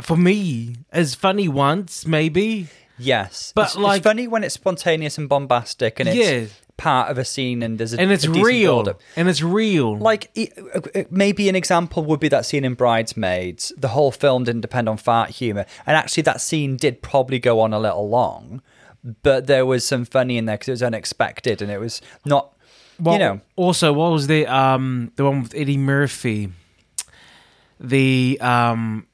for me is funny once maybe Yes, But, it's, like- it's funny when it's spontaneous and bombastic, and it's Yeah. Part of a scene, and there's a and it's real. and it's real. Like e- uh, maybe an example would be that scene in Bridesmaids. The whole film didn't depend on fart humor, and actually that scene did probably go on a little long, but there was some funny in there because it was unexpected and it was not. Well, you know, also what was the um the one with Eddie Murphy? The um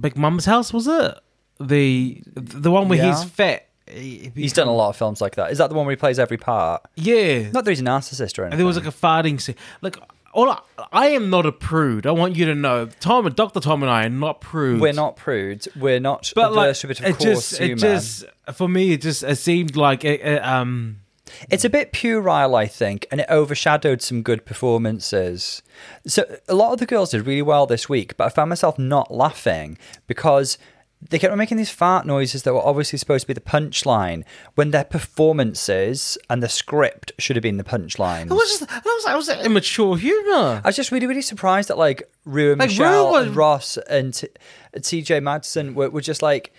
Big Mama's house was it? The the one where Yeah. he's fat He- he's done a lot of films like that. Is that the one where he plays every part? yeah Not that he's a narcissist or anything. And there was like a farting scene. Like, all I, I am not a prude. I want you to know, Tom and Doctor Tom and I are not prudes. We're not prudes. We're not But like, to a bit of it just, humor. it just for me, it just it seemed like it, it, um. It's a bit puerile, I think, and it overshadowed some good performances. So a lot of the girls did really well this week, but I found myself not laughing because they kept on making these fart noises that were obviously supposed to be the punchline when their performances and the script should have been the punchline. I was just, that was, that was immature humor. I was just really, really surprised that like Rue and Like, Rue Michelle was- and Ross and T- TJ Madison were, were just like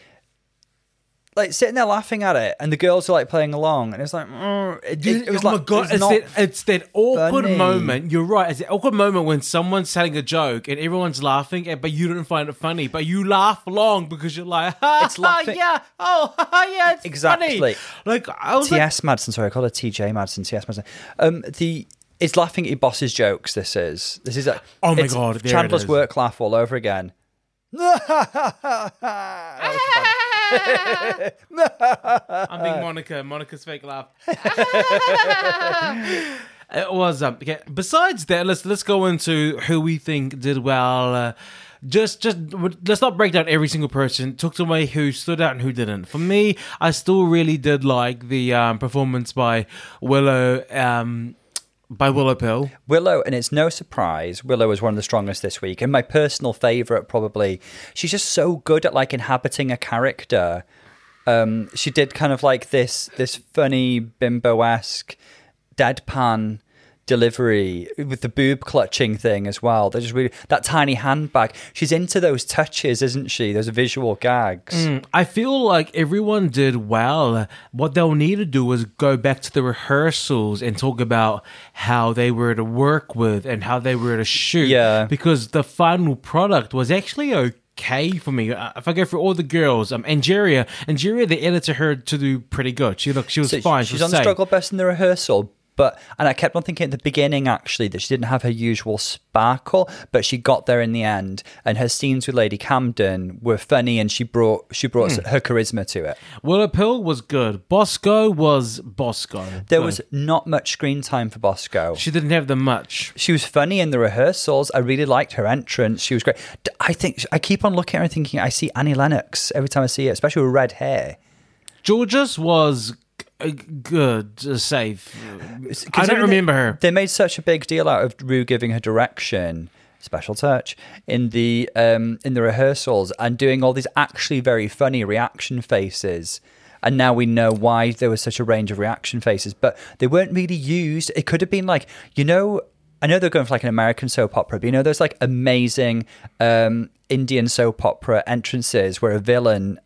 like sitting there laughing at it, and the girls are like playing along, and it's like mm, it, it, it was oh like my god! it's It's, that, it's that awkward funny. moment. You're right. It's that awkward moment when someone's telling a joke and everyone's laughing, but you don't find it funny, but you laugh long because you're like, ha, It's laughing- yeah, oh, ha, yeah, it's Exactly. funny. Like I was like, TS Madison, sorry, I called her TJ Madison, TS Madison. Um, the it's laughing at your boss's jokes. This is this is like Oh my God, Chandler's work laugh all over again. I'm being Monica. Monica's fake laugh. it was um. Okay. Besides that, let's let's go into who we think did well. Uh, just just let's not break down every single person. Talk to me who stood out and who didn't. For me, I still really did like the um, performance by Willow. Um, by Willow Pill. Willow, and it's no surprise, Willow was one of the strongest this week, and my personal favorite probably. She's just so good at like inhabiting a character. Um, she did kind of like this this funny bimbo esque deadpan delivery with the boob clutching thing as well. They're just really that tiny handbag. She's into those touches, isn't she? Those visual gags. Mm, I feel like everyone did well. What they'll need to do is go back to the rehearsals and talk about how they were to work with and how they were to shoot. Yeah. Because the final product was actually okay for me. Uh, If I go through all the girls, um, Angeria, Angeria, the editor her to do pretty good. She looked, she was So fine. she's she on was the safe. struggle bus in the rehearsal. But and I kept on thinking at the beginning actually that she didn't have her usual sparkle, but she got there in the end, and her scenes with Lady Camden were funny, and she brought she brought Hmm. her charisma to it. Willow Pill was good. Bosco was Bosco. There Good. was not much screen time for Bosco. She didn't have the much. She was funny in the rehearsals. I really liked her entrance. She was great. I think I keep on looking at her and thinking I see Annie Lennox every time I see her, especially with red hair. Jorgeous was good, uh, safe. I don't remember they, her. They made such a big deal out of Rue giving her direction, special touch in the um in the rehearsals and doing all these actually very funny reaction faces. And now we know why there was such a range of reaction faces, but they weren't really used. It could have been like, you know, I know they're going for like an American soap opera, but you know, there's like amazing um, Indian soap opera entrances where a villain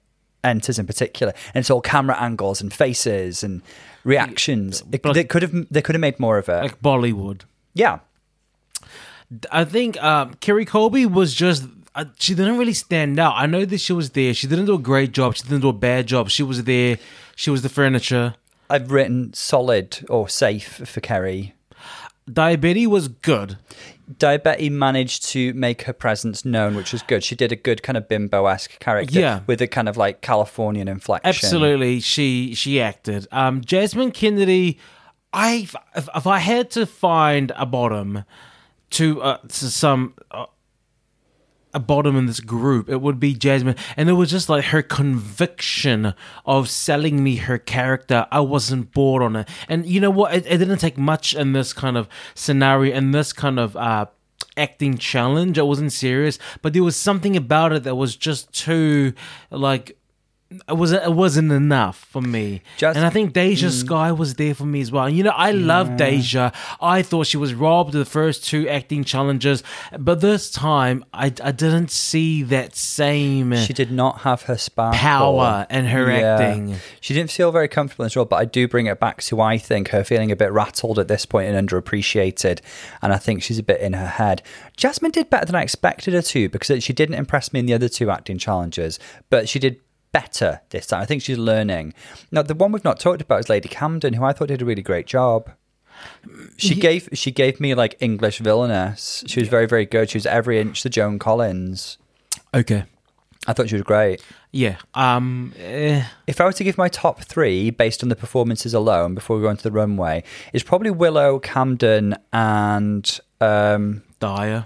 enters in particular, and it's all camera angles and faces and reactions. It, they could have they could have made more of it. Like Bollywood. yeah, I think um, Kerri Colby was just. Uh, she didn't really stand out. I know that she was there. She didn't do a great job. She didn't do a bad job. She was there. She was the furniture. I've written solid or safe for Kerri. Diabetes was good. Daya Betty managed to make her presence known, which was good. She did a good kind of bimbo esque character, Yeah. with a kind of like Californian inflection. Absolutely, she she acted. Um, Jasmine Kennedy, I if, if I had to find a bottom to, uh, to some uh, a bottom in this group, it would be Jasmine, and it was just like her conviction of selling me her character. I wasn't bored on it, and you know what? It, it didn't take much in this kind of scenario, in this kind of uh, acting challenge. I wasn't serious, but there was something about it that was just too like it wasn't it wasn't enough for me. Just- and I think Deja mm. Sky was there for me as well. And you know, I love Deja. I thought she was robbed of the first two acting challenges, but this time I, I didn't see that same She did not have her sparkle. power and her acting. She didn't feel very comfortable in this role, but I do bring it back to I think her feeling a bit rattled at this point and underappreciated, and I think she's a bit in her head. Jasmine did better than I expected her to because she didn't impress me in the other two acting challenges, but she did better this time. I think she's learning. Now, the one we've not talked about is Lady Camden, who I thought did a really great job. She gave she gave me like English villainess. She was very very good. She was every inch the Joan Collins. Okay. I thought she was great. Yeah. Um. eh, If I were to give my top three based on the performances alone before we go into the runway, it's probably Willow, Camden, and um, Daya.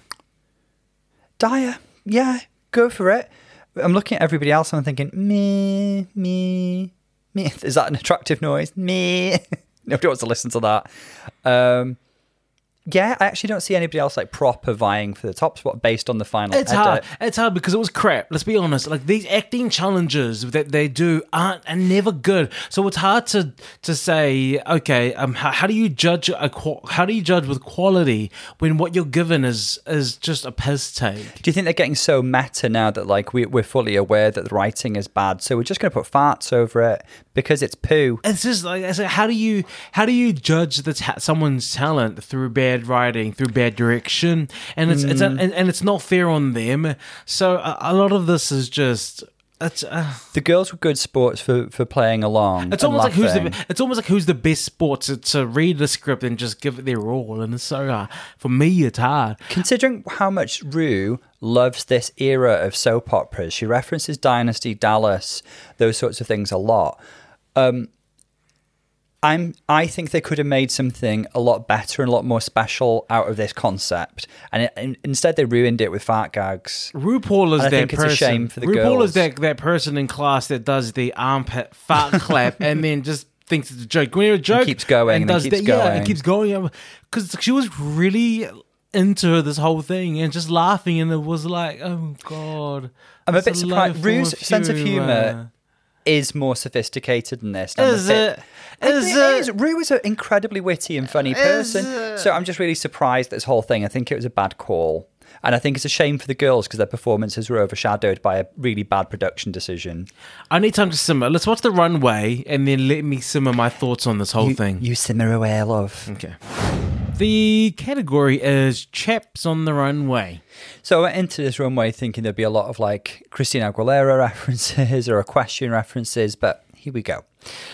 Daya. Yeah, go for it. I'm looking at everybody else and I'm thinking, me, me, me. Is that an attractive noise? Me. Nobody wants to listen to that. Um, yeah, I actually don't see anybody else like proper vying for the top spot based on the final It's edit. hard. It's hard because it was crap. Let's be honest. Like these acting challenges that they do aren't are never good. So it's hard to to say. Okay, um, how, how do you judge a how do you judge with quality when what you're given is is just a piss take? Do you think they're getting so meta now that like we, we're fully aware that the writing is bad, so we're just going to put farts over it because it's poo? It's just like I said. How do you how do you judge the ta- someone's talent through bad writing, through bad direction, and it's it's Mm. and, and it's not fair on them. So a, a lot of this is just. It's, uh, The girls were good sports for, for playing along. It's almost like who's the it's almost like who's the best sport to, to read the script and just give it their all, and it's so hard. For me, it's hard. Considering how much Rue loves this era of soap operas, she references Dynasty, Dallas, those sorts of things a lot. Um, I'm. I think they could have made something a lot better and a lot more special out of this concept, and, it, and instead they ruined it with fart gags. RuPaul is And I that think it's a person. shame for the RuPaul girls. is that that person in class that does the armpit fart clap and then just thinks it's a joke. When you're a joke, keeps going and does keeps that, yeah, going. and keeps going. Because she was really into this whole thing and just laughing, and it was like, oh god. I'm a bit low surprised. Rue's sense of humour. humour uh, is more sophisticated than this. and Is it? Is think it? Uh, is. Rue is an incredibly witty and funny person. Uh, so I'm just really surprised at this whole thing. I think it was a bad call. And I think it's a shame for the girls because their performances were overshadowed by a really bad production decision. I need time to simmer. Let's watch the runway and then let me simmer my thoughts on this whole You, thing. you simmer away, love. Okay. The category is chaps on the runway. So I went into this runway thinking there'd be a lot of like Christina Aguilera references or equestrian references, but here we go.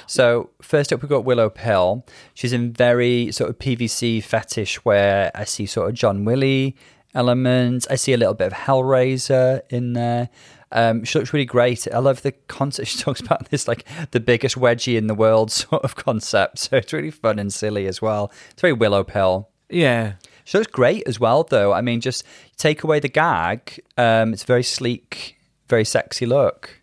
So first up, we've got Willow Pill. She's in very sort of PVC fetish where I see sort of John Willie elements. I see a little bit of Hellraiser in there. Um, she looks really great. I love the concept. She talks about this like the biggest wedgie in the world sort of concept. So it's really fun and silly as well. It's very Willow Pill. Yeah. She looks great as well, though. I mean, just take away the gag. Um, it's a very sleek, very sexy look.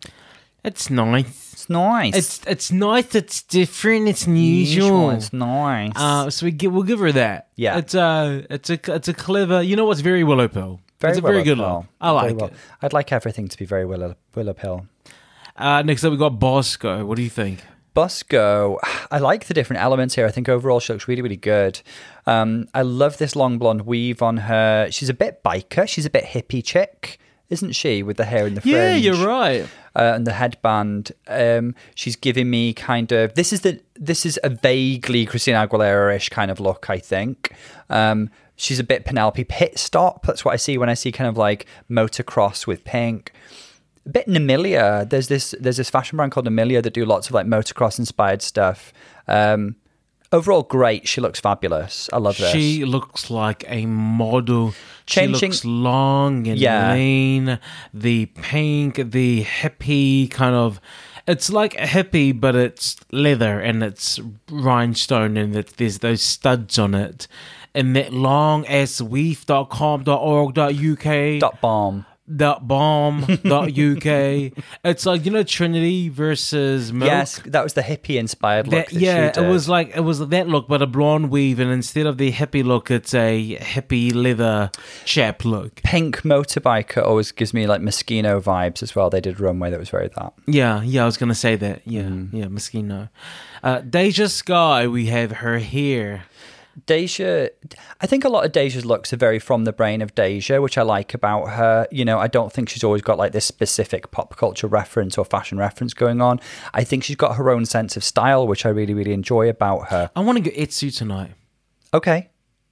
It's nice. It's nice. It's it's nice. It's different. It's unusual. It's nice. Uh, so we give, we'll give her that. Yeah. It's a it's a it's a clever. You know what's very Willow Pill. very it's a very good look. I like well. it. I'd like everything to be very Willow, Willow Pill. Uh, next up, we got Bosco. What do you think? Bosco, I like the different elements here. I think overall she looks really, really good. Um, I love this long blonde weave on her. She's a bit biker. She's a bit hippie chick, isn't she? With the hair in the fringe. Yeah, you're right. uh, and the headband. Um, she's giving me kind of this is the this is a vaguely Christina Aguilera-ish kind of look. I think um, she's a bit Penelope Pit Stop. That's what I see when I see kind of like motocross with pink. A bit Namilia. There's this there's this fashion brand called Namilia that do lots of like motocross inspired stuff. Um, overall, great. She looks fabulous. I love this. She looks like a model. Changing- She looks long and Yeah. lean. The pink, the hippie kind of. It's like a hippie, but it's leather and it's rhinestone and it, there's those studs on it. And that long ass weave.com.org.uk dot bomb. Dot bomb dot uk. It's like you know Trinity versus Milk. Yes, that was the hippie inspired look. That, that yeah, it was like it was that look, but a blonde weave, and instead of the hippie look, it's a hippie leather chap look. pink motorbiker always gives me like Moschino vibes as well. They did runway that was very that. Yeah, yeah, I was gonna say that. Yeah, Mm-hmm. yeah, Moschino. Uh, DeJa Skye, we have her here. Deja, I think a lot of Deja's looks are very from the brain of Deja, which I like about her. You know, I don't think she's always got like this specific pop culture reference or fashion reference going on. I think she's got her own sense of style, which I really, really enjoy about her. I want to go Itsu tonight. Okay.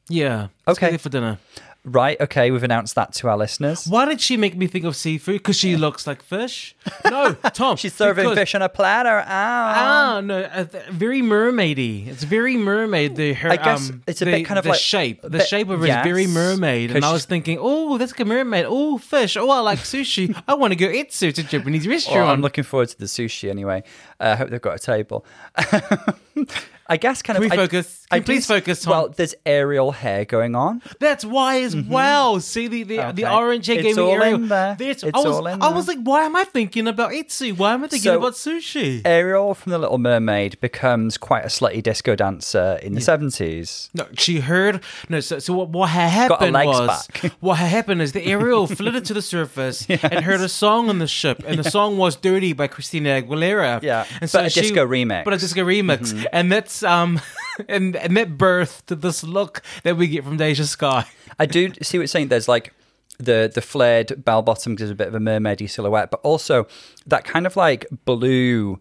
Yeah. let's Okay. for dinner. Right. Okay. We've announced that to our listeners. Why did she make me think of seafood? Because she looks like fish. No, Tom. She's serving because- fish on a platter. Ow. Ah, no, uh, th- very mermaidy. It's very mermaid. The her, I guess um, it's a the- bit kind of the like- shape. The bit- shape of it is very mermaid, and 'cause I was thinking, oh, that's like a mermaid. Oh, fish. Oh, I like sushi. I want to go eat sushi at a Japanese Well, restaurant. I'm looking forward to the sushi anyway. Uh, I hope they've got a table. I guess kind Can of. we I- focus? I Can you please do- focus, Tom? Well, there's aerial hair going on. That's why as well. See the the, the Mm-hmm. Okay. orange hair It's gave me all Ariel. in there. It's I was, all in I there. was like, why am I thinking about Itsu? Why am I thinking So- about sushi? Ariel from The Little Mermaid becomes quite a slutty disco dancer in the 70s. No, she heard. No, so, so what, what had happened legs was back. what had happened is the Ariel flitted to the surface and heard a song on the ship, and the song was "Dirty" by Christina Aguilera. Yeah, and but a disco remix. But a disco remix, and that's um, and and that birthed this look that we get from DeJa Skye. I do see what you're saying. There's like the the flared bell bottom gives a bit of a mermaidy silhouette, but also that kind of like blue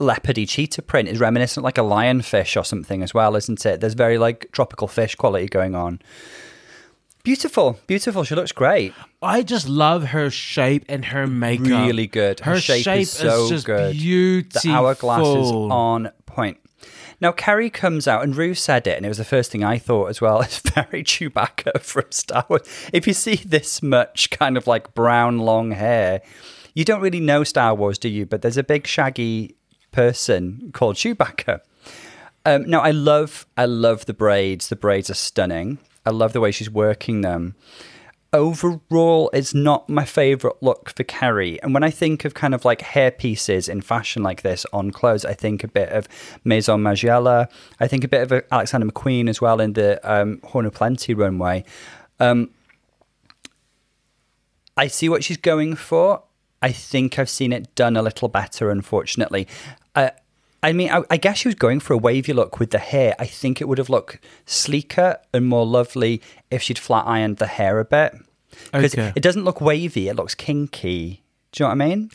leopardy cheetah print is reminiscent like a lionfish or something as well, isn't it? There's very like tropical fish quality going on. Beautiful, beautiful. She looks great. I just love her shape and her makeup. Really good. Her, shape, is, so just good. beautiful. The hourglass is on point. Now, Kerri comes out, and Rue said it, and it was the first thing I thought as well. It's very Chewbacca from Star Wars. If you see this much kind of like brown long hair, you don't really know Star Wars, do you? But there's a big shaggy person called Chewbacca. Um, now, I love, I love the braids. The braids are stunning. I love the way she's working them overall it's not my favorite look for Kerri. And when I think of kind of like hair pieces in fashion like this on clothes, I think a bit of Maison Margiela. I think a bit of Alexander McQueen as well in the um, Horn of Plenty runway. Um, I see what she's going for. I think I've seen it done a little better, unfortunately. Uh, I mean, I, I guess she was going for a wavy look with the hair. I think it would have looked sleeker and more lovely if she'd flat ironed the hair a bit. Because Okay. it doesn't look wavy, it looks kinky. Do you know what I mean?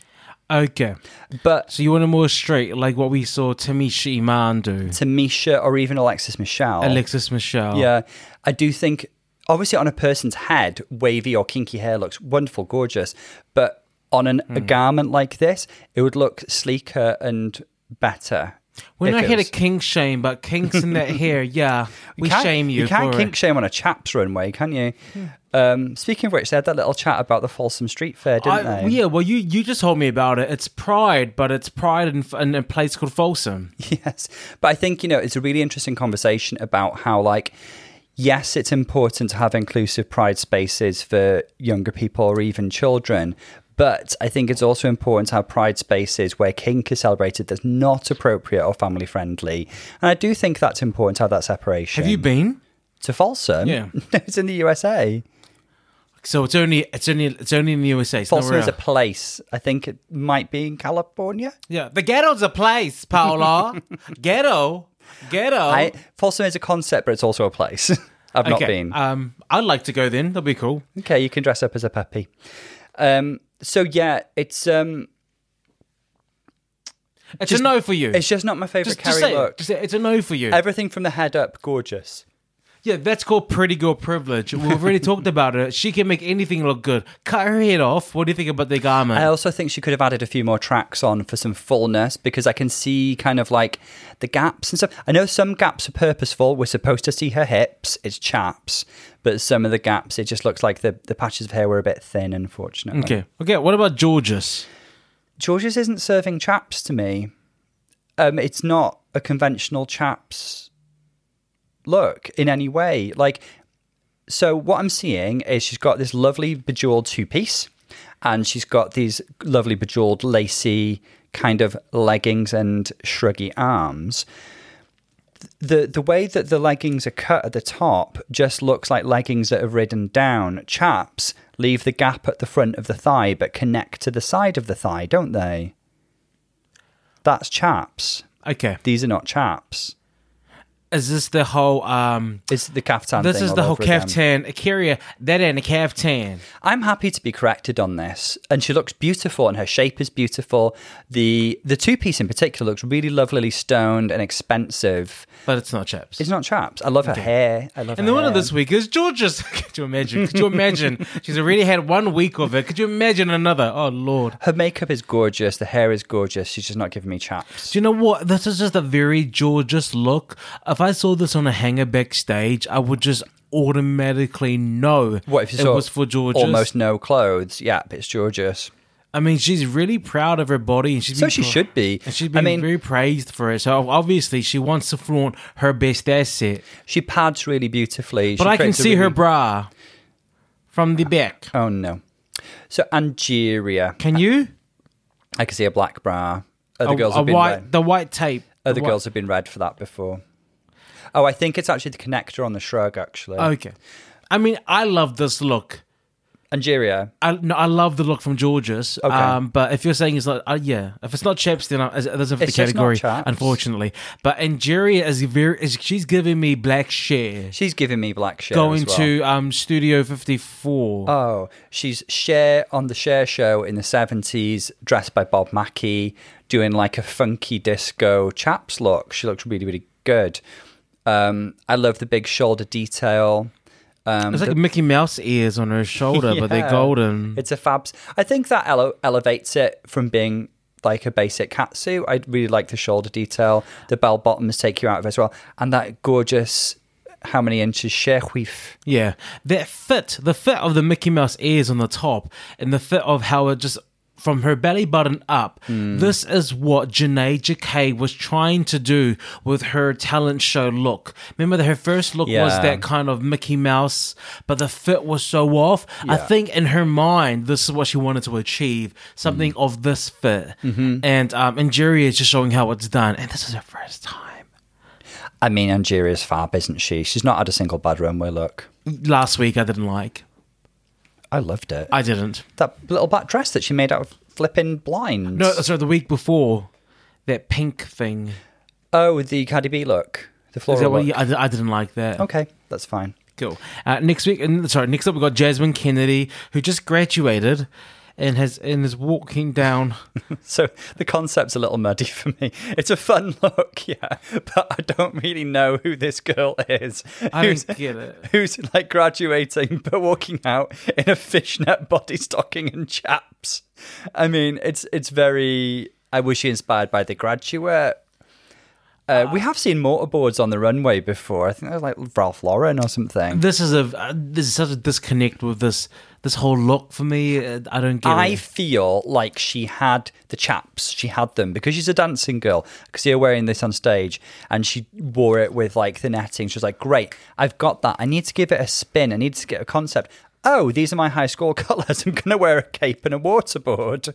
Okay, But so you want a more straight, like what we saw Tamisha Iman do, to Misha or even Alexis Michelle. Alexis Michelle. Yeah, I do think obviously on a person's head, wavy or kinky hair looks wonderful, gorgeous. But on an, Hmm. a garment like this, it would look sleeker and better. We're not here to kink shame, but kinks in that hair, yeah, we shame you. You can't for kink it. shame on a chaps runway, can you? Um, speaking of which, they had that little chat about the Folsom Street Fair, didn't I- they? yeah, well, you you just told me about it. It's Pride, but it's Pride in, in a place called Folsom. Yes. But I think, you know, it's a really interesting conversation about how, like, yes, it's important to have inclusive pride spaces for younger people or even children, But I think it's also important to have pride spaces where kink is celebrated that's not appropriate or family friendly. And I do think that's important to have that separation. Have you been? to Folsom? Yeah. it's in the USA. So it's only it's only it's only in the USA. It's Folsom is a place. I think it might be in California. yeah. The ghetto's a place, Paolo. ghetto, ghetto. I, Folsom is a concept, but it's also a place. I've not been. Um, I'd like to go then. That'd be cool. Okay, you can dress up as a puppy. Um, so yeah, it's um, It's Just- a no for you. it's just not my favorite just, just say look. Say. It's a no for you. Everything from the head up, gorgeous. Yeah, that's called pretty girl privilege. We've already talked about it. She can make anything look good. Cut her head off. What do you think about the garment? I also think she could have added a few more tracks on for some fullness because I can see kind of like the gaps and stuff. I know some gaps are purposeful. We're supposed to see her hips. It's chaps, but some of the gaps it just looks like the the patches of hair were a bit thin. Unfortunately. okay. Okay. What about Jorgeous? Jorgeous's isn't serving chaps to me. Um, it's not a conventional chaps look in any way. Like, so what I'm seeing is she's got this lovely bejeweled two piece, and she's got these lovely bejeweled lacy kind of leggings and shruggy arms. The the way that the leggings are cut at the top just looks like leggings that have ridden down. Chaps leave the gap at the front of the thigh but connect to the side of the thigh, don't they? That's chaps. Okay. These are not chaps. Is this the whole um? It's the caftan. This is the whole caftan. Kyria, that ain't a caftan. I'm happy to be corrected on this, and she looks beautiful, and her shape is beautiful. the The two piece in particular looks really lovely, stoned, and expensive. But it's not chaps. It's not chaps. I love her hair. I love. Her. And the winner this week is Jorgeous. Could you imagine? Could you imagine? She's already had one week of it. Could you imagine another? Oh Lord. Her makeup is gorgeous. The hair is gorgeous. She's just not giving me chaps. Do you know what? This is just a very Jorgeous look. If I saw this on a hanger backstage, I would just automatically know What if you it was for Jorgeous. almost no clothes? Yeah, it's gorgeous. I mean, she's really proud of her body, and she's So she should be. And she's been mean- very praised for it. So obviously, she wants to flaunt her best asset. She pads really beautifully. But She I can see her bra from the back. Oh no. So Angeria, Can you? I can see a black bra. Other a, girls a have been white, red. the white tape. the Other white- girls have been red for that before. Oh, I think it's actually the connector on the shrug. Actually, Okay. I mean, I love this look. Angeria. I no, I love the look from Jorgeous. Okay. Um, but if you're saying it's like, uh, yeah, if it's not chaps, then I, it doesn't fit the not category, unfortunately. But Angeria is very, is, she's giving me black Cher. She's giving me black Cher. Going as well. to um Studio 54. Oh, she's Cher on the Cher show in the 70s, dressed by Bob Mackie, doing like a funky disco chaps look. She looks really, really good. Um, I love the big shoulder detail. Um, it's like the- Mickey Mouse ears on her shoulder, but they're golden. It's a fabs. I think that ele- elevates it from being like a basic catsuit. I really like the shoulder detail. The bell bottoms take you out of it as well. And that gorgeous, how many inches, sherhuif. Yeah, that fit, the fit of the Mickey Mouse ears on the top, and the fit of how it just from her belly button up. Hmm. This is what Janae Jacquet was trying to do with her talent show look. Remember that her first look was that kind of Mickey Mouse, but the fit was so off. I think in her mind, this is what she wanted to achieve something Hmm. of this fit. Mm-hmm. And um, and Angeria is just showing how it's done, and this is her first time. I mean, Angeria's fab, isn't she? She's not had a single bad runway look. Last week, I didn't like. I loved it. I didn't. that little black dress that she made out of flipping blinds. No, sorry, the week before, that pink thing. Oh, the Cardi B look. The floral look. you, I, I didn't like that. Okay, that's fine. Cool. Uh, next week, sorry, next up we got Jasmine Kennedy, who just graduated and has and is walking down. So the concept's a little muddy for me. It's a fun look, yeah, but I don't really know who this girl is. I who's, don't get it. who's like graduating but walking out in a fishnet body stocking and chaps. I mean, it's it's very. I was she inspired by the graduate. Uh, we have seen motorboards on the runway before. I think that was like Ralph Lauren or something. This is a uh, this is such a disconnect with this this whole look for me. Uh, I don't get I it. feel like she had the chaps. She had them because she's a dancing girl. Because see her wearing this on stage, and she wore it with like the netting. She was like, "Great, I've got that. I need to give it a spin. I need to get a concept." oh, these are my high school colours. I'm going to wear a cape and a waterboard.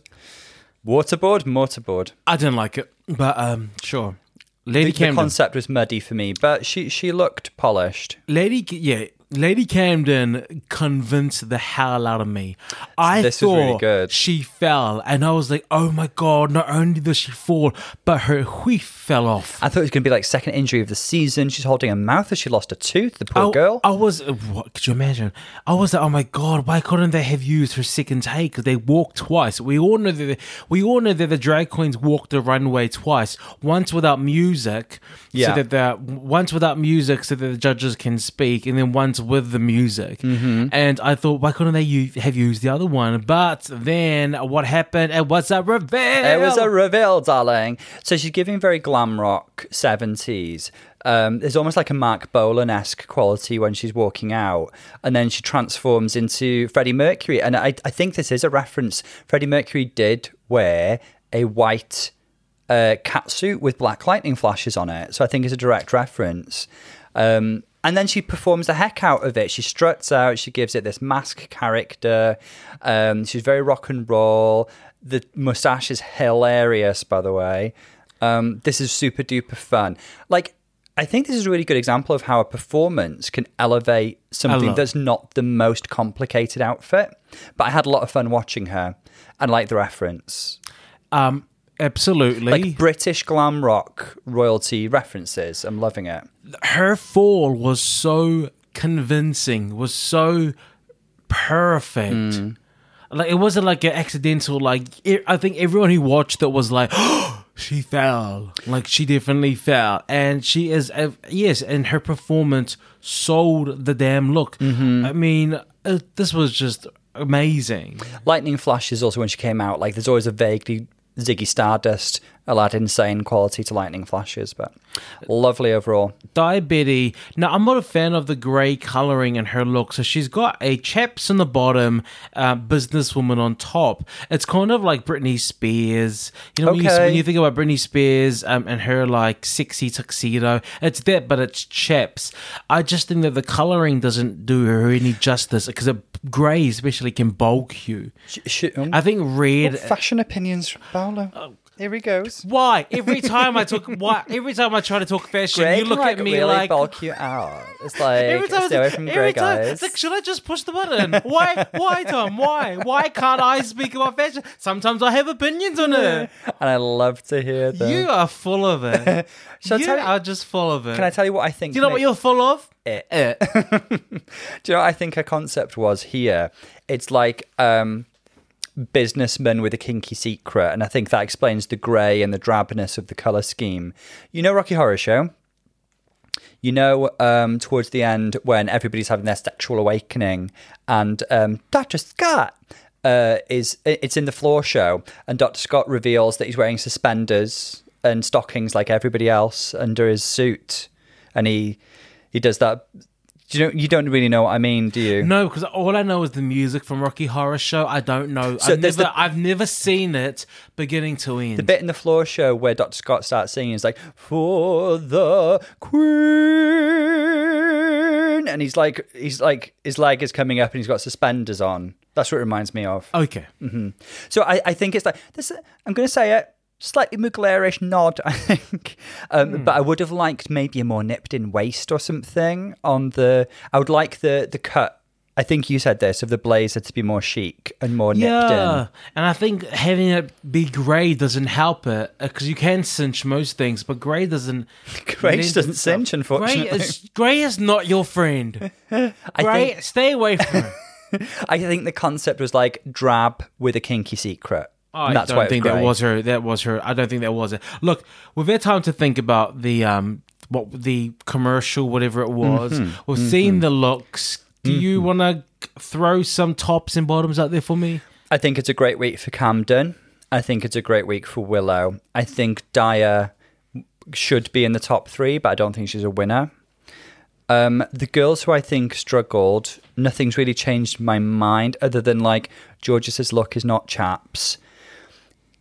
Waterboard, mortarboard. I didn't like it, but um, sure. Lady The, the concept was muddy for me, but she she looked polished. Lady, yeah, Lady Camden convinced the hell out of me. I This is thought really good. she fell, and I was like, "Oh my god!" Not only does she fall, but her wheef fell off. I thought it was going to be like second injury of the season. She's holding her mouth as she lost a tooth. The poor I, girl. I was. What could you imagine? I was like, "Oh my god! Why couldn't they have used her second take? Because they walked twice. We all know that. The, we all know that the drag queens walked the runway twice. Once without music, Yeah. so that the once without music, so that the judges can speak, and then once with the music. Mm-hmm. And I thought, why couldn't they u- have used the other one? But then what happened? It was a reveal. It was a reveal, darling. So she's giving very glam rock 70s. Um, there's almost like a Marc Bolan esque quality when she's walking out. And then she transforms into Freddie Mercury. And I, I think this is a reference. Freddie Mercury did wear a white uh, catsuit with black lightning flashes on it. So I think it's a direct reference. Um, and then she performs the heck out of it. She struts out. She gives it this mask character. Um, she's very rock and roll. The mustache is hilarious, by the way. Um, this is super duper fun. Like, I think this is a really good example of how a performance can elevate something that's not the most complicated outfit. But I had a lot of fun watching her and like the reference um, absolutely. like British glam rock royalty references. I'm loving it. her fall was so convincing, was so perfect. Hmm. Like it wasn't like an accidental. Like it, I think everyone who watched it was like, she fell. Like she definitely fell, and she is a, yes, and her performance sold the damn look. Mm-hmm. I mean, uh, this was just amazing. Lightning flashes also when she came out. Like there's always a vaguely Ziggy Stardust, Aladdin insane quality to lightning flashes, but lovely overall. Daya Betty. Now, I'm not a fan of the grey colouring in her look. So she's got a chaps on the bottom, uh, businesswoman on top. It's kind of like Britney Spears. You know, when, you, when you think about Britney Spears um, and her like sexy tuxedo, it's that, but it's chaps. I just think that the colouring doesn't do her any justice because grey, especially, can bulk you. Sh- sh- um, I think red. fashion opinions Paolo. Here he goes. Why every time I talk? Why every time I try to talk fashion, Grey you can, look like, at me really like bulk you out. It's like Every time, stay away from every time, guys. it's like, should I just push the button? Why, why, Tom? Why, why can't I speak about fashion? Sometimes I have opinions on it. and I love to hear them. You are full of it. You tell you- are just full of it. Can I tell you what I think? Do you know what you're full of? It. It. Do you know what I think her concept was here? It's like um, businessman with a kinky secret, and I think that explains the grey and the drabness of the color scheme. You know, Rocky Horror Show. You know, um, towards the end when everybody's having their sexual awakening, and um, Dr. Scott uh, is it's in the floor show, and Dr. Scott reveals that he's wearing suspenders and stockings like everybody else under his suit, and he he does that. Do you know? You don't really know what I mean, do you? No, because all I know is the music from Rocky Horror Show. I don't know. So I've, never, the- I've never seen it beginning to end. The bit in the floor show where Dr. Scott starts singing is like, For the Queen. And he's like, he's like, his leg is coming up and he's got suspenders on. That's what it reminds me of. okay. Mm-hmm. So I, I think it's like, this, I'm going to say it, slightly Mugler-ish nod, I think. Um, But I would have liked maybe a more nipped in waist or something on the, I would like the, the cut. I think you said this of the blazer to be more chic and more nipped Yeah, in. and I think having it be grey doesn't help it because you can cinch most things, but grey doesn't. Grey doesn't cinch, unfortunately. Grey is grey is not your friend. I Grey, think, stay away from it. I think the concept was like drab with a kinky secret. I that's don't think that was her. That was her. I don't think that was it. Look, we've had time to think about the um what the commercial, whatever it was. Mm-hmm. We've seen the looks. Do you want to throw some tops and bottoms out there for me? I think it's a great week for Camden. I think it's a great week for Willow. I think Daya should be in the top three, but I don't think she's a winner. Um, the girls who I think struggled, nothing's really changed my mind other than like Jorgeous's look is not chaps.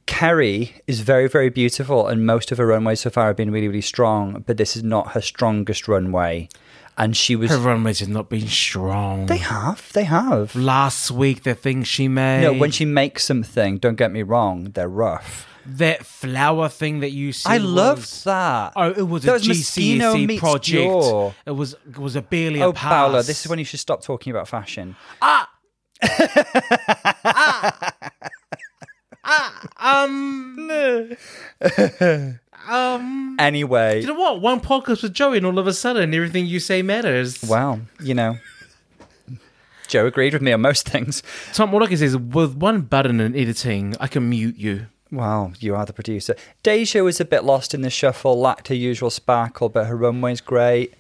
Kerri is very, very beautiful, and most of her runways so far have been really, really strong. But this is not her strongest runway, and she was. Her runways have not been strong. They have, they have. Last week, the thing she made. No, when she makes something, don't get me wrong, they're rough. that flower thing that you see. I was- loved that. Oh, it was That a was GCSE project. Dior. It was it was a barely a Oh, pass. Paolo, this is when you should stop talking about fashion. Ah! um um. Anyway, You know what? One podcast with Joey, and all of a sudden, everything you say matters. Wow, you know, Joe agreed with me on most things. Tom, what I can say is, with one button in editing, I can mute you. Wow, you are the producer. Deja was a bit lost in the shuffle, lacked her usual sparkle, but her runway's great.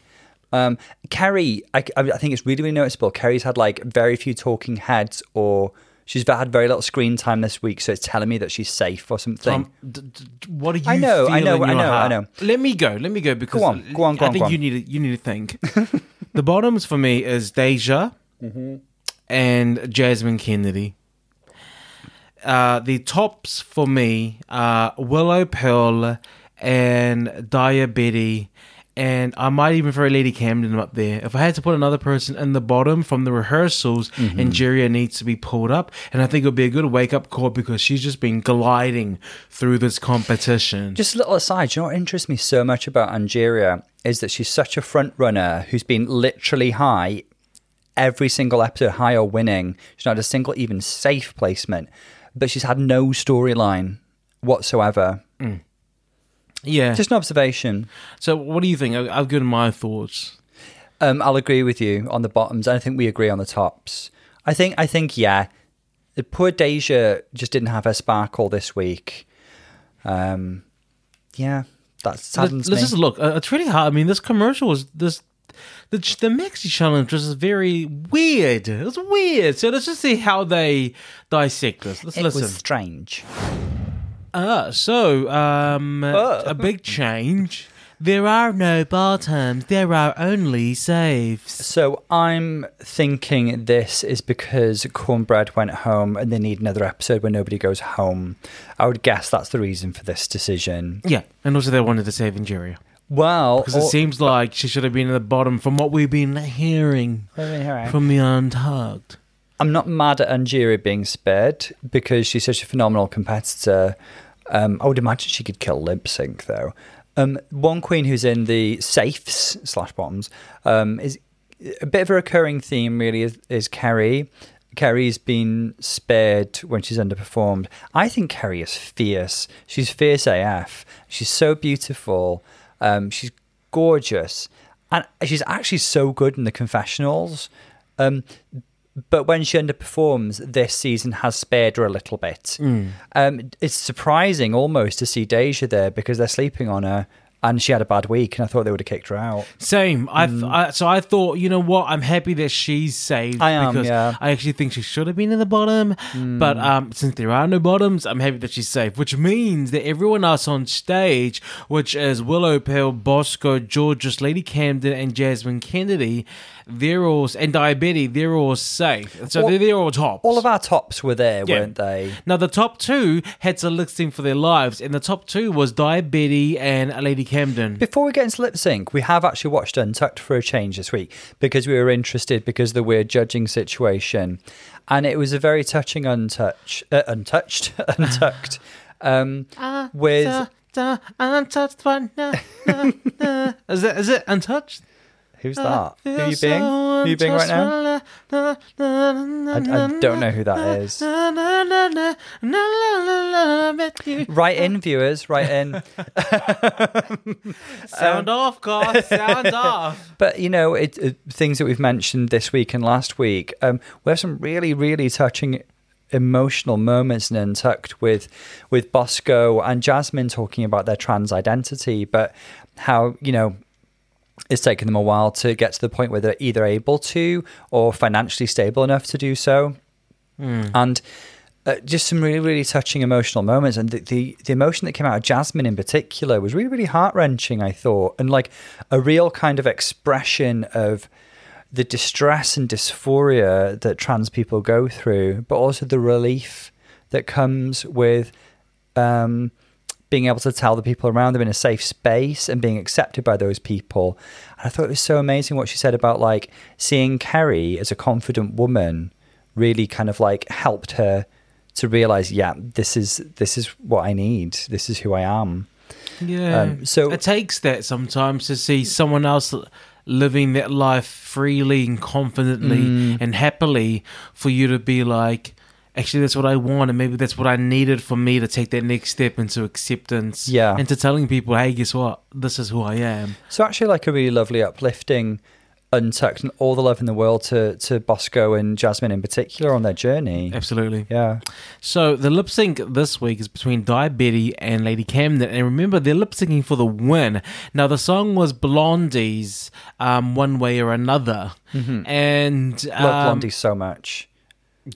Um, Kerri, I, I think it's really, really noticeable. Kerri's had like very few talking heads, or she's had very little screen time this week, so it's telling me that she's safe or something. D- d- what do you I know, I know, I know, I know. Let me go. Let me go because Go on, go on, go I think on. you need to, you need to think. the bottoms for me is Deja Mm-hmm. and Jasmine Kennedy. Uh, the tops for me are Willow Pill and Daya Betty. And I might even throw Lady Camden up there. If I had to put another person in the bottom from the rehearsals, Mm-hmm. Angeria needs to be pulled up. And I think it would be a good wake up call because she's just been gliding through this competition. Just a little aside, you know what interests me so much about Angeria is that she's such a front runner who's been literally high every single episode, high or winning. She's not had a single even safe placement, but she's had no storyline whatsoever. Yeah. Just an observation. So, what do you think? I've given my thoughts. Um, I'll agree with you on the bottoms. I think we agree on the tops. I think, I think, yeah. The poor DeJa just didn't have her sparkle this week. Um, yeah, that saddens let's me. just look. Uh, it's really hard. I mean, this commercial was this. The, the Maxi challenge was very weird. It was weird. So let's just see how they dissect this. Let's it listen. was strange. Uh, so, um, Uh. a big change. There are no bar terms, There are only saves. So I'm thinking this is because Kornbread went home and they need another episode where nobody goes home. I would guess that's the reason for this decision. Yeah, and also they wanted to save Angeria. Well, Because it or- seems like she should have been at the bottom from what we've been hearing from the Untucked. I'm not mad at Angeria being spared because she's such a phenomenal competitor. Um, I would imagine she could kill Lip Sync though. Um, one queen who's in the safes slash bottoms um, is a bit of a recurring theme. Really, is, is Kerri. Kerri's been spared when she's underperformed. I think Kerri is fierce. She's fierce AF. She's so beautiful. Um, she's gorgeous, and she's actually so good in the confessionals. Um, but when she underperforms, this season has spared her a little bit. Um, it's surprising almost to see DeJa there because they're sleeping on her, and she had a bad week, and I thought they would have kicked her out. Same. I, I so I thought, you know what? I'm happy that she's saved Mm. I am, because yeah. I actually think she should have been in the bottom. But Mm. um, since there are no bottoms, I'm happy that she's safe. Which means that everyone else on stage, which is Willow Pill, Bosco, Jorgeous, Lady Camden, and Jasmine Kennedy, they're all and Daya Betty, they're all safe. So All- they're, they're all tops. All of our tops were there, Yeah. weren't they? Now the top two had to lip sync for their lives, and the top two was Daya Betty and Lady Camden. Before we get into lip sync, we have actually watched Untucked for a change this week because we were interested because of the weird judging situation, and it was a very touching untouch, uh, untouched, untucked, um, with Da, da, untouched one. na, na, na. Is it? Is it untouched? Who's that? Who are you being? Who are you being right now? I, I don't know who that is. Write in, viewers. Write in. Sound off, guys. Sound off. But you know, it, it things that we've mentioned this week and last week. Um, we have some really, really touching, emotional moments in Untucked with with Bosco and Jasmine talking about their trans identity, but how you know it's taken them a while to get to the point where they're either able to or financially stable enough to do so, and. Uh, just some really, really touching emotional moments, and the, the the emotion that came out of Jasmine in particular was really, really heart wrenching. I thought, and like a real kind of expression of the distress and dysphoria that trans people go through, but also the relief that comes with um, being able to tell the people around them in a safe space and being accepted by those people. And I thought it was so amazing what she said about like seeing Kerri as a confident woman really kind of like helped her to realize, yeah, this is this is what I need. This is who I am. Yeah. Um, so- it takes that sometimes to see someone else living that life freely and confidently Mm. and happily for you to be like, actually, that's what I want, and maybe that's what I needed for me to take that next step into acceptance. Yeah. Into telling people, hey, guess what? This is who I am. So actually, like a really lovely, uplifting, untucked, and all the love in the world to to Bosco and Jasmine in particular on their journey. Absolutely. Yeah, So the lip sync this week is between Daya Betty and Lady Camden, and remember they're lip syncing for the win. Now the song was Blondie's, um, one way or another, and love um, Blondie so much.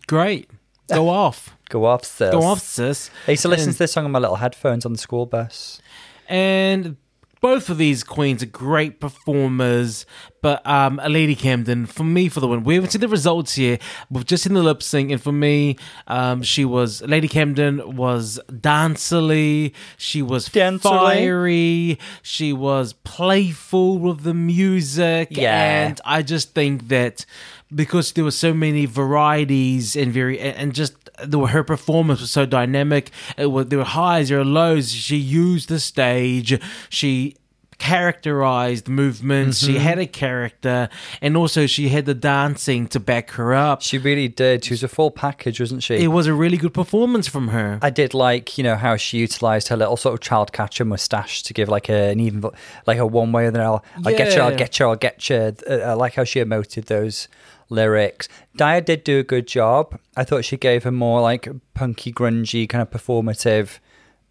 Great, go off, Go off, sis. go off, sis. I used to listen And- to this song on my little headphones on the school bus. And both of these queens are great performers, but um, Lady Camden for me for the win. We haven't seen the results yet. We've just seen the lip sync, and for me, um, she was Lady Camden was dancerly. She was Dancerly. fiery. She was playful with the music, Yeah. and I just think that because there were so many varieties and very and and just the, her performance was so dynamic. It was, there were highs, there were lows. She used the stage. She characterized movements. She mm-hmm. had a character, and also she had the dancing to back her up. She really did. She was a full package, wasn't she? It was a really good performance from her. I did like, you know, how she utilized her little sort of child catcher mustache to give like a, an even, like a one way or another. I'll, I'll get you, I'll get you, I'll get you. I like how she emoted those lyrics. Daya did do a good job. I thought she gave a more like punky, grungy, kind of performative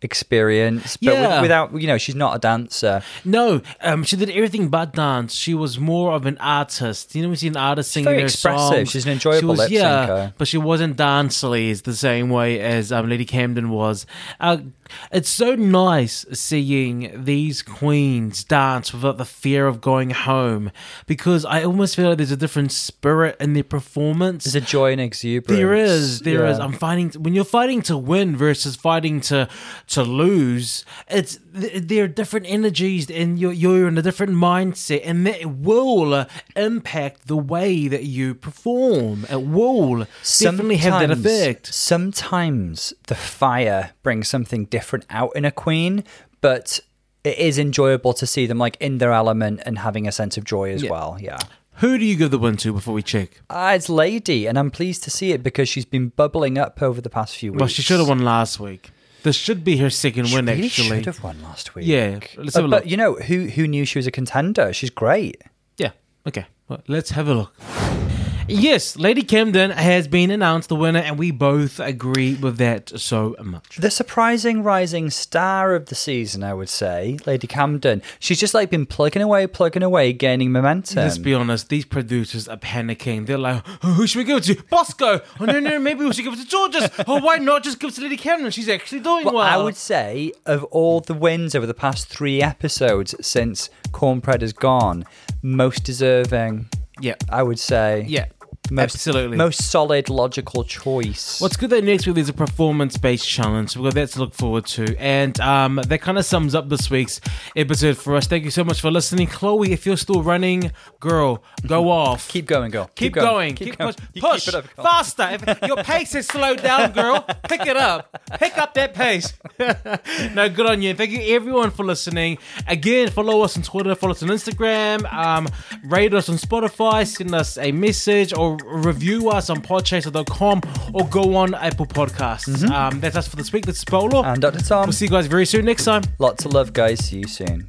experience. But with- Yeah. without, you know, she's not a dancer. No, um, she did everything but dance. She was more of an artist. You know, we see an artist singing very their expressive. songs. She's an enjoyable she was, yeah, but she wasn't dancely as the same way as um, Lady Camden was. Uh, it's so nice seeing these queens dance without the fear of going home because I almost feel like there's a different spirit in their performance. There's a joy and exuberance. There is, there is. Yeah. I'm fighting when you're fighting to win versus fighting to to lose. It's there are different energies, and you're you're in a different mindset, and that will impact the way that you perform. It will definitely have that effect. Sometimes the fire brings something different out in a queen, but it is enjoyable to see them like in their element and having a sense of joy as Yeah. well. Yeah. Who do you give the win to before we check? Uh, it's Lady, and I'm pleased to see it because she's been bubbling up over the past few weeks. Well, she should have won last week. This should be her second She win, really actually. should have won last week. Yeah, let's Uh, have a but you know who who knew she was a contender? She's great. Yeah. Okay. Well, let's have a look. Yes, Lady Camden has been announced the winner, and we both agree with that so much. The surprising rising star of the season, I would say, Lady Camden. She's just like been plugging away, plugging away, gaining momentum. Let's be honest, these producers are panicking. They're like, oh, who should we give it to? Bosco! Oh, no, no, maybe we should give it to Jorgeous. Oh, why not just give it to Lady Camden? She's actually doing well. Well, I would say of all the wins over the past three episodes since Kornbread has gone, most deserving. Yeah. I would say. Yeah. Most, absolutely. Most solid, logical choice. What's good that next week is a performance based challenge. So we've got that to look forward to. And um, that kind of sums up this week's episode for us. Thank you so much for listening. Chloe, if you're still running, girl, go off. keep going, girl. Keep, going. Keep, going. push. Push keep it up, faster. If your pace has slowed down, girl, pick it up. Pick up that pace. no, good on you. Thank you everyone for listening. Again, follow us on Twitter, follow us on Instagram, um, rate us on Spotify, send us a message or review us on podchaser.com or go on Apple Podcasts. Um, that's us for this week. This is. And Dr. Tom. we'll see you guys very soon next time. Lots of love, guys. See you soon.